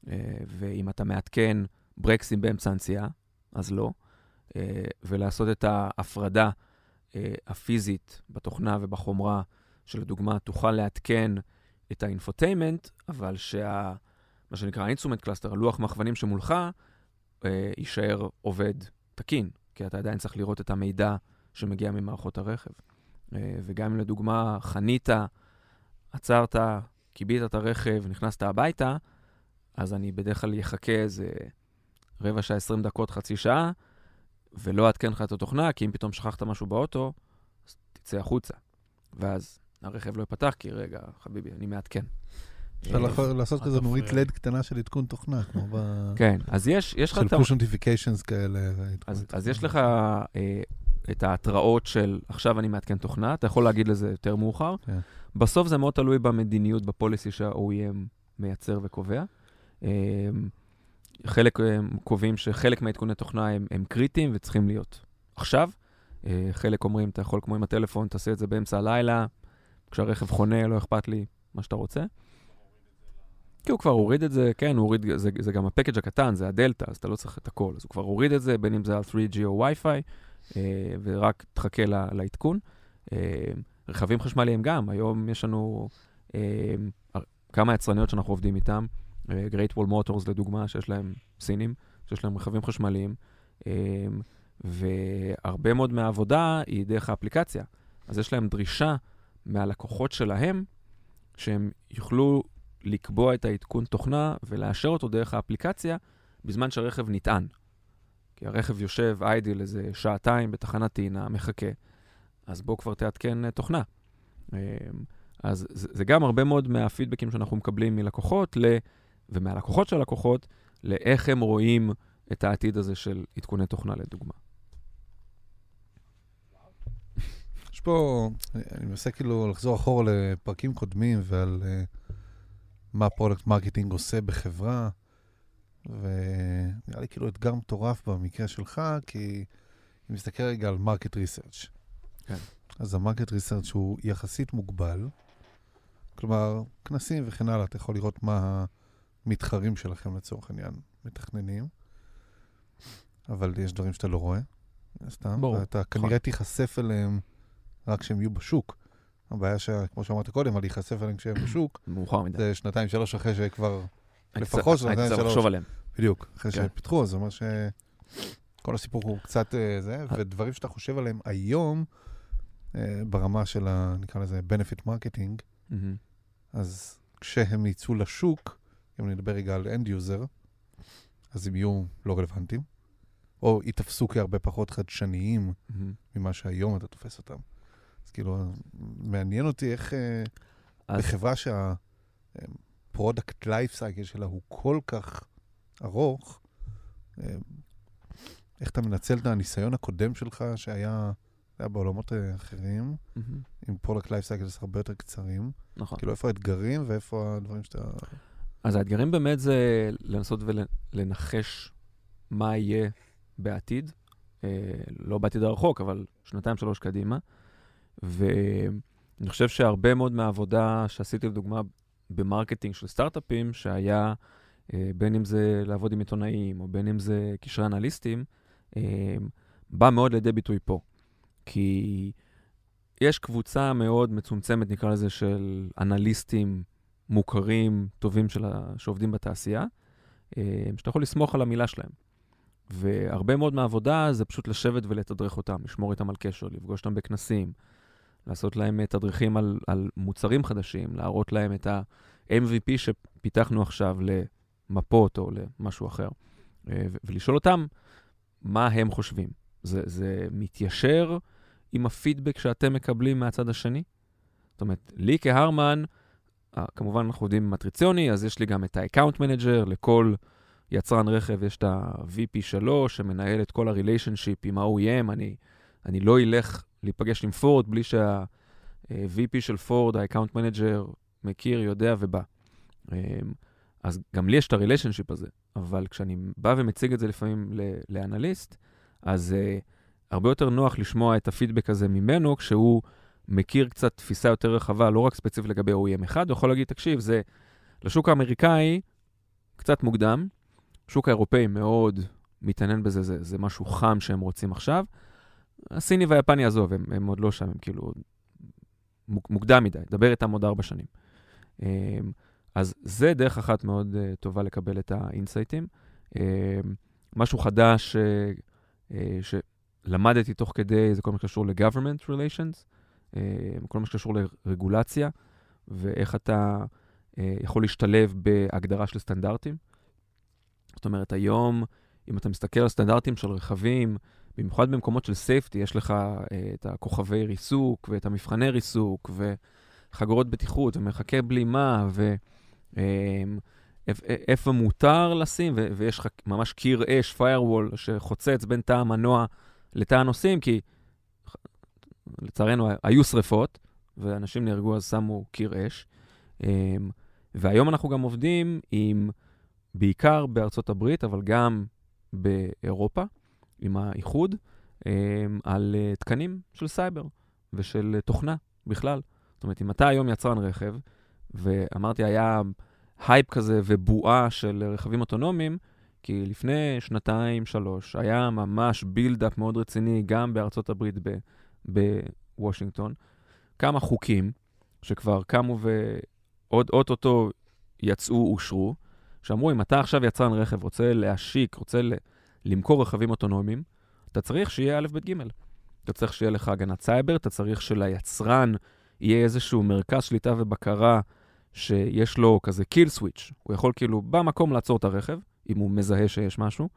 אה, ואם אתה מעדכן ברקסים באמצע הנסיעה, אז לא. אה, ולעשות את ההפרדה אה, הפיזית בתוכנה ובחומרה, שלדוגמה תוכל לעדכן את ה-infotainment, אבל שה... מה שנקרא ה-instrument cluster, הלוח מחוונים שמולך, אה, יישאר עובד תקין, כי אתה עדיין צריך לראות את המידע שמגיע ממערכות הרכב. אה, וגם אם לדוגמה חנית, עצרת, כיבית את הרכב, נכנסת הביתה, אז אני בדרך כלל אחכה איזה רבע שעה, עשרים דקות, חצי שעה, ולא אעדכן לך את התוכנה, כי אם פתאום שכחת משהו באוטו, אז תצא החוצה. ואז הרכב לא ייפתח, כי רגע, חביבי, אני מעדכן. אפשר אה, לעשות כזה נורית לד קטנה של עדכון תוכנה, כמו ב... כן, אז יש לך... של פוש נוטיפיקיישנס כאלה. אז יש לך אה, את ההתראות של עכשיו אני מעדכן תוכנה, אתה יכול להגיד לזה יותר מאוחר. כן. בסוף זה מאוד תלוי במדיניות, בפוליסי שה-OEM מייצר וקובע. אה, חלק הם קובעים שחלק מהעדכוני תוכנה הם, הם קריטיים וצריכים להיות עכשיו. אה, חלק אומרים, אתה יכול כמו עם הטלפון, תעשה את זה באמצע הלילה, כשהרכב חונה, לא אכפת לי, מה שאתה רוצה. כי הוא כבר הוריד את זה, כן, הוא הוריד, זה, זה גם הפקאג' הקטן, זה הדלתא, אז אתה לא צריך את הכל. אז הוא כבר הוריד את זה, בין אם זה על 3G או Wi-Fi, אה, ורק תחכה לעדכון. אה, רכבים חשמליים גם, היום יש לנו אה, כמה יצרניות שאנחנו עובדים איתן, גרייט וול מוטורס לדוגמה, שיש להם סינים, שיש להם רכבים חשמליים, אמ, והרבה מאוד מהעבודה היא דרך האפליקציה. אז יש להם דרישה מהלקוחות שלהם, שהם יוכלו לקבוע את העדכון תוכנה ולאשר אותו דרך האפליקציה בזמן שהרכב נטען. כי הרכב יושב איידיל איזה שעתיים בתחנת טעינה, מחכה, אז בוא כבר תעדכן אה, תוכנה. אמ, אז זה, גם הרבה מאוד מהפידבקים שאנחנו מקבלים מלקוחות ל... ומהלקוחות של הלקוחות, לאיך הם רואים את העתיד הזה של עדכוני תוכנה, לדוגמה. יש פה, אני מנסה כאילו לחזור אחורה לפרקים קודמים ועל uh, מה product marketing עושה בחברה, ונראה לי כאילו אתגר מטורף במקרה שלך, כי אם נסתכל רגע על market research. כן. אז ה-market research הוא יחסית מוגבל, כלומר, כנסים וכן הלאה, אתה יכול לראות מה מתחרים שלכם לצורך העניין מתכננים, אבל יש דברים שאתה לא רואה, סתם, ברור. נכון. כנראה תיחשף אליהם רק כשהם יהיו בשוק. הבעיה, כמו שאמרת קודם, על להיחשף אליהם כשהם בשוק, מאוחר מדי. זה שנתיים, שלוש אחרי שכבר, לפחות שנתיים, שלוש. הייתי צריך לחשוב עליהם. בדיוק, אחרי כן. שפיתחו, זה אומר שכל הסיפור הוא קצת אה, זה, ודברים שאתה חושב עליהם היום, אה, ברמה של, ה, נקרא לזה, benefit marketing, אז כשהם יצאו לשוק, אם נדבר רגע על end user, אז הם יהיו לא רלוונטיים, או ייתפסו כהרבה פחות חדשניים mm-hmm. ממה שהיום אתה תופס אותם. אז כאילו, מעניין אותי איך אה, אז... בחברה שה-product life cycle שלה הוא כל כך ארוך, אה, איך אתה מנצל את הניסיון הקודם שלך, שהיה היה בעולמות אחרים, mm-hmm. עם product life cycle הרבה יותר קצרים. נכון. כאילו, איפה האתגרים ואיפה הדברים שאתה... אז האתגרים באמת זה לנסות ולנחש מה יהיה בעתיד, אה, לא בעתיד הרחוק, אבל שנתיים, שלוש קדימה. ואני חושב שהרבה מאוד מהעבודה שעשיתי, לדוגמה, ב-marketing של סטארט-אפים, שהיה אה, בין אם זה לעבוד עם עיתונאים, או בין אם זה קשרי אנליסטים, אה, בא מאוד לידי ביטוי פה. כי יש קבוצה מאוד מצומצמת, נקרא לזה, של אנליסטים מוכרים, טובים של ה... שעובדים בתעשייה, אה, שאתה יכול לסמוך על המילה שלהם. והרבה מאוד מהעבודה זה פשוט לשבת ולתדרך אותם, לשמור איתם על קשר, לפגוש אותם בכנסים, לעשות להם תדריכים על, על מוצרים חדשים, להראות להם את ה-MVP שפיתחנו עכשיו למפות או למשהו אחר, אה, ולשאול אותם מה הם חושבים. זה, זה מתיישר עם הפידבק שאתם מקבלים מהצד השני? זאת אומרת, לי כהרמן, אה, כמובן אנחנו עובדים במטריציוני, אז יש לי גם את ה-account manager, לכל יצרן רכב יש את ה-VP שלו, שמנהל את כל ה-relationship עם ה-OEM. אני, אני לא אלך להיפגש עם פורד בלי שה-VP של פורד, ה-account manager, מכיר, יודע ובא. אמ, אז גם לי יש את ה-relationship הזה, אבל כשאני בא ומציג את זה לפעמים לאנליסט, אז uh, הרבה יותר נוח לשמוע את הפידבק הזה ממנו, כשהוא מכיר קצת תפיסה יותר רחבה, לא רק ספציפית לגבי OEM אחד, הוא יכול להגיד, תקשיב, זה לשוק האמריקאי קצת מוקדם, השוק האירופאי מאוד מתעניין בזה, זה, זה משהו חם שהם רוצים עכשיו. הסיני והיפני, עזוב, הם, הם עוד לא שם, הם כאילו מוקדם מדי, דבר איתם עוד ארבע שנים. אמ, אז זה דרך אחת מאוד uh, טובה לקבל את האינסייטים. Um, משהו חדש uh, uh, שלמדתי תוך כדי, זה כל מה שקשור ל-government relations, כל מה שקשור לרגולציה, ואיך אתה uh, יכול להשתלב בהגדרה של סטנדרטים. זאת אומרת, היום, אם אתה מסתכל על סטנדרטים של רכבים, במיוחד במקומות של סייפטי, יש לך uh, את הכוכבי ריסוק ואת המבחני ריסוק וחגורות בטיחות ומרחקי בלימה ואיפה מותר לשים, ו- ויש לך ממש קיר אש, firewall, שחוצץ בין תא המנוע לתא הנוסעים, כי לצערנו היו שריפות, ואנשים נהרגו אז שמו קיר אש. Um, והיום אנחנו גם עובדים עם... בעיקר בארצות הברית, אבל גם באירופה, עם האיחוד, אמ, על אה, תקנים של סייבר ושל אה, תוכנה בכלל. זאת אומרת, אם אתה היום יצרן רכב, ואמרתי, היה הייפ כזה ובועה של רכבים אוטונומיים, כי לפני שנתיים, שלוש, היה ממש build-up מאוד רציני, גם בארצות הברית, בוושינגטון, כמה חוקים שכבר קמו ועוד אוטוטו יצאו, אושרו, שאמרו, אם אתה עכשיו יצרן רכב, רוצה להשיק, רוצה למכור רכבים אוטונומיים, אתה צריך שיהיה א', ב', ג'. אתה צריך שיהיה לך הגנת סייבר, אתה צריך שליצרן יהיה איזשהו מרכז שליטה ובקרה שיש לו כזה kill switch. הוא יכול כאילו במקום לעצור את הרכב, אם הוא מזהה שיש משהו.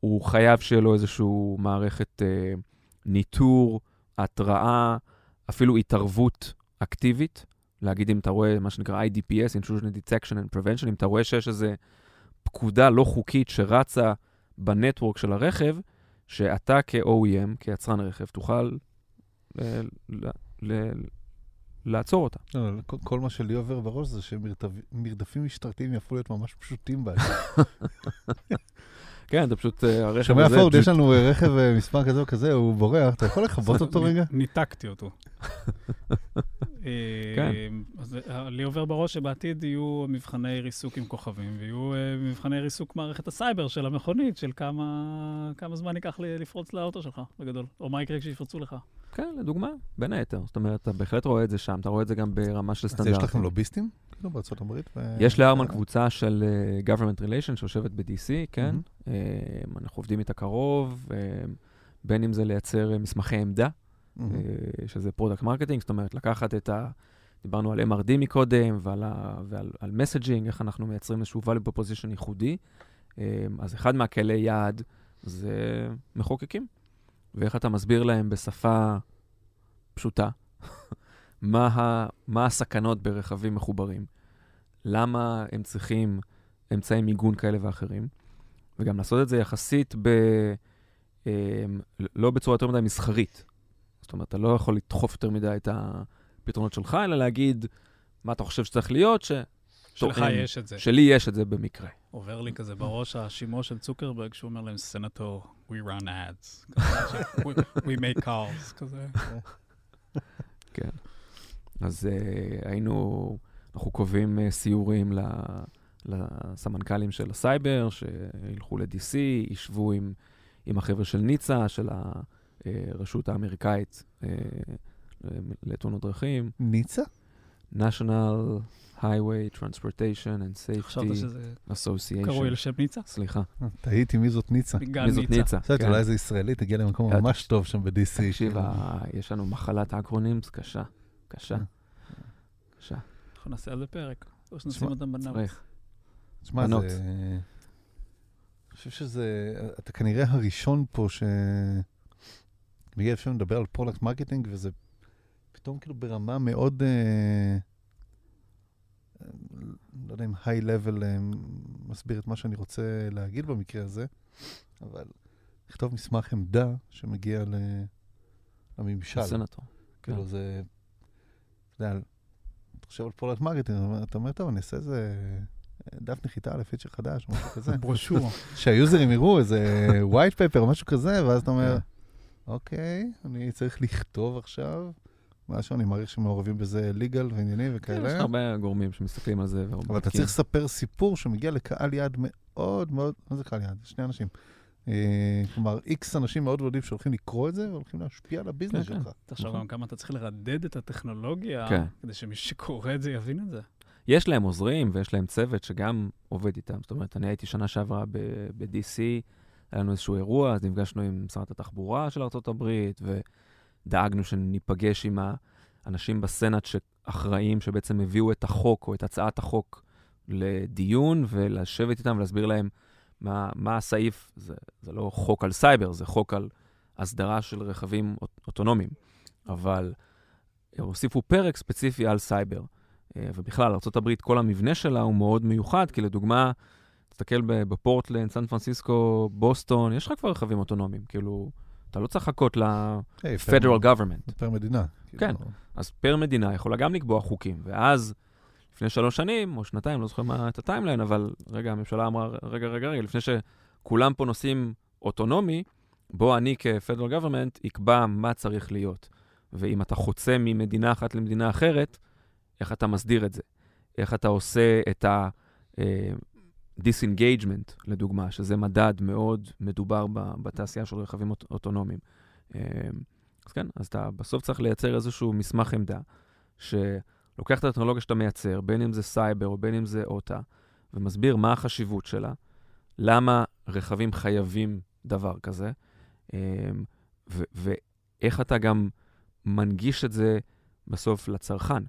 הוא חייב שיהיה לו איזושהי מערכת אה, ניטור, התראה, אפילו התערבות אקטיבית. להגיד אם אתה רואה מה שנקרא IDPS, Intrusion Detection and Prevention, אם אתה רואה שיש איזו פקודה לא חוקית שרצה בנטוורק של הרכב, שאתה כ-OEM, כיצרן רכב, תוכל ל- ל- ל- לעצור אותה. לא, כל, כל מה שלי עובר בראש זה שמרדפים משטרתיים יהפכו להיות ממש פשוטים בעיה. כן, אתה פשוט, אה, הרכב הזה... שומע פורד, יש לנו אה, רכב אה, מספר כזה או כזה, הוא בורח, אתה יכול לכבות אותו רגע? ניתקתי אותו. כן. אז לי עובר בראש שבעתיד יהיו מבחני ריסוק עם כוכבים, ויהיו מבחני ריסוק מערכת הסייבר של המכונית, של כמה, כמה זמן ייקח לפרוץ לאוטו שלך, בגדול, או מה יקרה כשיפרצו לך. כן, לדוגמה, בין היתר. זאת אומרת, אתה בהחלט רואה את זה שם, אתה רואה את זה גם ברמה של סטנדרטים. אז יש לכם לוביסטים? כאילו בארצות הברית? יש להרמן קבוצה של government relation שיושבת ב-DC, כן? אנחנו עובדים איתה קרוב, בין אם זה לייצר מסמכי עמדה, שזה product marketing, זאת אומרת, לקחת את ה... דיברנו על MRD מקודם ועל, ועל messaging, איך אנחנו מייצרים איזשהו value proposition ייחודי. אז אחד מהקהלי יעד זה מחוקקים. ואיך אתה מסביר להם בשפה פשוטה מה, ה, מה הסכנות ברכבים מחוברים, למה הם צריכים אמצעי מיגון כאלה ואחרים, וגם לעשות את זה יחסית ב... אה, לא בצורה יותר מדי מסחרית. זאת אומרת, אתה לא יכול לדחוף יותר מדי את הפתרונות שלך, אלא להגיד מה אתה חושב שצריך להיות, ש... שלך יש את זה. שלי יש את זה במקרה. עובר לי כזה בראש השימוע של צוקרברג, שהוא אומר להם, סנטור, we run ads. we make calls, כזה. כן. אז uh, היינו, אנחנו קובעים uh, סיורים לסמנכ"לים של הסייבר, שילכו ל-DC, ישבו עם, עם החבר'ה של ניצה, של הרשות האמריקאית, אה, לתאונות דרכים, ניצה? national highway transportation and חשבת safety שזה association. קרוי על שם ניצה? סליחה, תהיתי מי זאת ניצה. מי זאת ניצה. חשבתי, כן. אולי איזה ישראלי תגיע למקום אה, ממש טוב שם ב-DC. תקשיב. ה- יש לנו מחלת אקרונימס קשה, קשה, אה. קשה. אנחנו נעשה על זה פרק. או שנשים אותם. צריך. תשמע, בנות. זה... אני חושב שזה... אתה כנראה הראשון פה ש... מגיע אפשר לדבר על product marketing, וזה פתאום כאילו ברמה מאוד... אה, לא יודע אם high level מסביר את מה שאני רוצה להגיד במקרה הזה, אבל לכתוב מסמך עמדה שמגיע ל... לממשל. סנטור. כאילו כן. זה... אתה יודע, אתה חושב על product marketing, אתה אומר, טוב, אני אעשה איזה דף נחיתה ל-feature חדש, משהו כזה. ברושור. שהיוזרים יראו איזה white paper או משהו כזה, ואז אתה אומר, כן. אוקיי, אני צריך לכתוב עכשיו משהו, אני מעריך שמעורבים בזה legal ועניינים כן, יש וכאלה, הרבה גורמים שמסתכלים על זה. אבל אתה. צריך לספר סיפור שמגיע לקהל יעד מאוד מאוד, מה זה קהל יעד? שני אנשים. אה, כלומר, איקס אנשים מאוד יודעים שהולכים לקרוא את זה והולכים להשפיע על הביזנס כן. שלך. תחשוב. גם כמה אתה צריך לרדד את הטכנולוגיה. כדי שמי שקורא את זה יבין את זה. יש להם עוזרים ויש להם צוות שגם עובד איתם. זאת אומרת, אני הייתי שנה שעברה ב-DC, היה לנו איזשהו אירוע, אז נפגשנו עם שרת התחבורה של ארה"ב, ודאגנו שניפגש עם האנשים בסנאט שאחראים, שבעצם הביאו את החוק או את הצעת החוק לדיון, ולשבת איתם ולהסביר להם מה, מה הסעיף. זה, זה לא חוק על סייבר, זה חוק על הסדרה של רכבים אוט- אוטונומיים. אבל הוסיפו פרק ספציפי על סייבר. אה, ובכלל, ארה"ב, כל המבנה שלה הוא מאוד מיוחד, כי לדוגמה, תסתכל בפורטלנד, סן פרנסיסקו, בוסטון, יש לך כבר רכבים אוטונומיים, כאילו, אתה לא צריך לחכות ל-Federal government. פר מדינה. כן. כאילו, אז פר מדינה יכולה גם לקבוע חוקים, ואז, לפני שלוש שנים או שנתיים, לא זוכר מה את ה-timeline, אבל רגע, הממשלה אמרה, רגע, רגע, רגע, לפני שכולם פה נוסעים אוטונומי, בוא אני כ-Federal government אקבע מה צריך להיות. ואם אתה חוצה ממדינה אחת למדינה אחרת, איך אתה מסדיר את זה? איך אתה עושה את ה-disengagement, לדוגמה, שזה מדד מאוד מדובר בתעשייה של רכבים אוט- אוטונומיים. אה, אז כן, אז אתה בסוף צריך לייצר איזשהו מסמך עמדה, שלוקח את הטכנולוגיה שאתה מייצר, בין אם זה סייבר או בין אם זה אותה, ומסביר מה החשיבות שלה, למה רכבים חייבים דבר כזה, אה, ו- ואיך אתה גם מנגיש את זה בסוף לצרכן.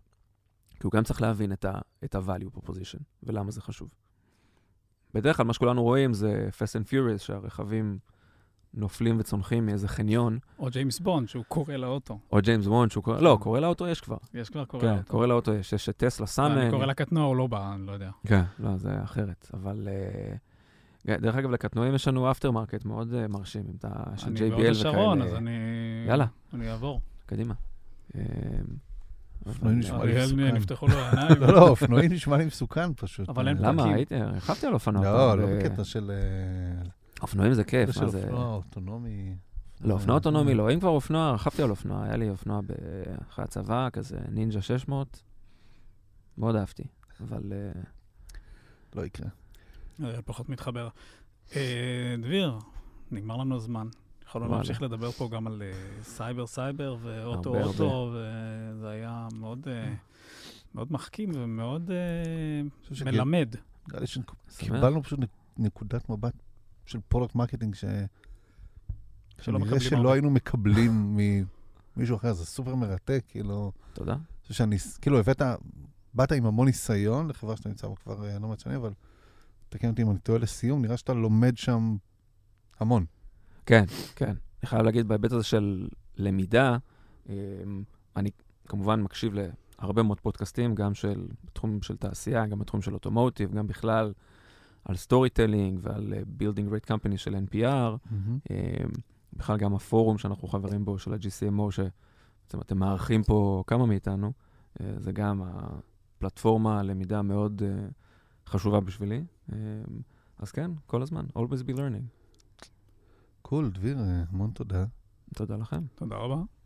כי הוא גם צריך להבין את ה- את ה-value proposition ולמה זה חשוב. בדרך כלל מה שכולנו רואים זה Fast and Furious, שהרכבים נופלים וצונחים מאיזה חניון, או ג'יימס בונד, שהוא קורא לאוטו. או ג'יימס בונד שהוא קורא, לא, קורא לאוטו יש כבר. יש כבר קורא כן, לאוטו. קורא לאוטו יש, יש טסלה שם... אני אה, קורא לקטנוע, הוא לא בא, אני לא יודע. כן, לא, זה אחרת, אבל... אה, דרך אגב, לקטנועים יש לנו aftermarket מאוד אה, מרשים, עם את ה... של אני בהוד השרון, אז. אני... יאללה. אני אעבור. קדימה. אה, אופנועים אבל- נשמע לי מסוכן. נפתחו לו העיניים. לא, לא, אופנועים נשמע לי מסוכן פשוט. אבל אין אה, למה? רכבתי על אופנוע. לא, לא בקטע של... אה, אופנועים זה כיף, זה מה של זה? אופנוע אוטונומי. לא, אופנוע אוטונומי לא. אם כבר אופנוע, רכבתי על אופנוע, היה לי אופנוע אחרי הצבא, כזה נינג'ה 600. מאוד אהבתי, אבל... אה, לא יקרה. פחות מתחבר. אה, דביר, נגמר לנו הזמן. יכולנו. להמשיך לדבר פה גם על אה, סייבר סייבר ואוטו אוטו, וזה היה מאוד אה, מאוד מחכים ומאוד אה, מלמד. נראה לי שמח. שקיבלנו פשוט נק- נקודת מבט של product marketing ש... שלא כנראה. היינו מקבלים ממישהו אחר, זה סופר מרתק, כאילו, תודה. שאני, כאילו הבאת, באת עם המון ניסיון לחברה שאתה נמצא בה כבר לא מעט שנים, אבל תקן אותי אם אני טועה לסיום, נראה שאתה לומד שם המון. כן, כן. אני חייב להגיד, בהיבט הזה של למידה, אמ, אני כמובן מקשיב להרבה מאוד פודקאסטים, גם של, בתחום של תעשייה, גם בתחום של automotive, גם בכלל על storytelling ועל Building Great Company של NPR. אמ, בכלל גם הפורום שאנחנו חברים בו, של ה-GCMO, שבעצם אתם מארחים פה כמה מאיתנו, אה, זה גם הפלטפורמה למידה מאוד אה, חשובה בשבילי. אמ, אז כן, כל הזמן, always be learning. קול, דביר, אה, המון תודה. תודה לכם. תודה רבה.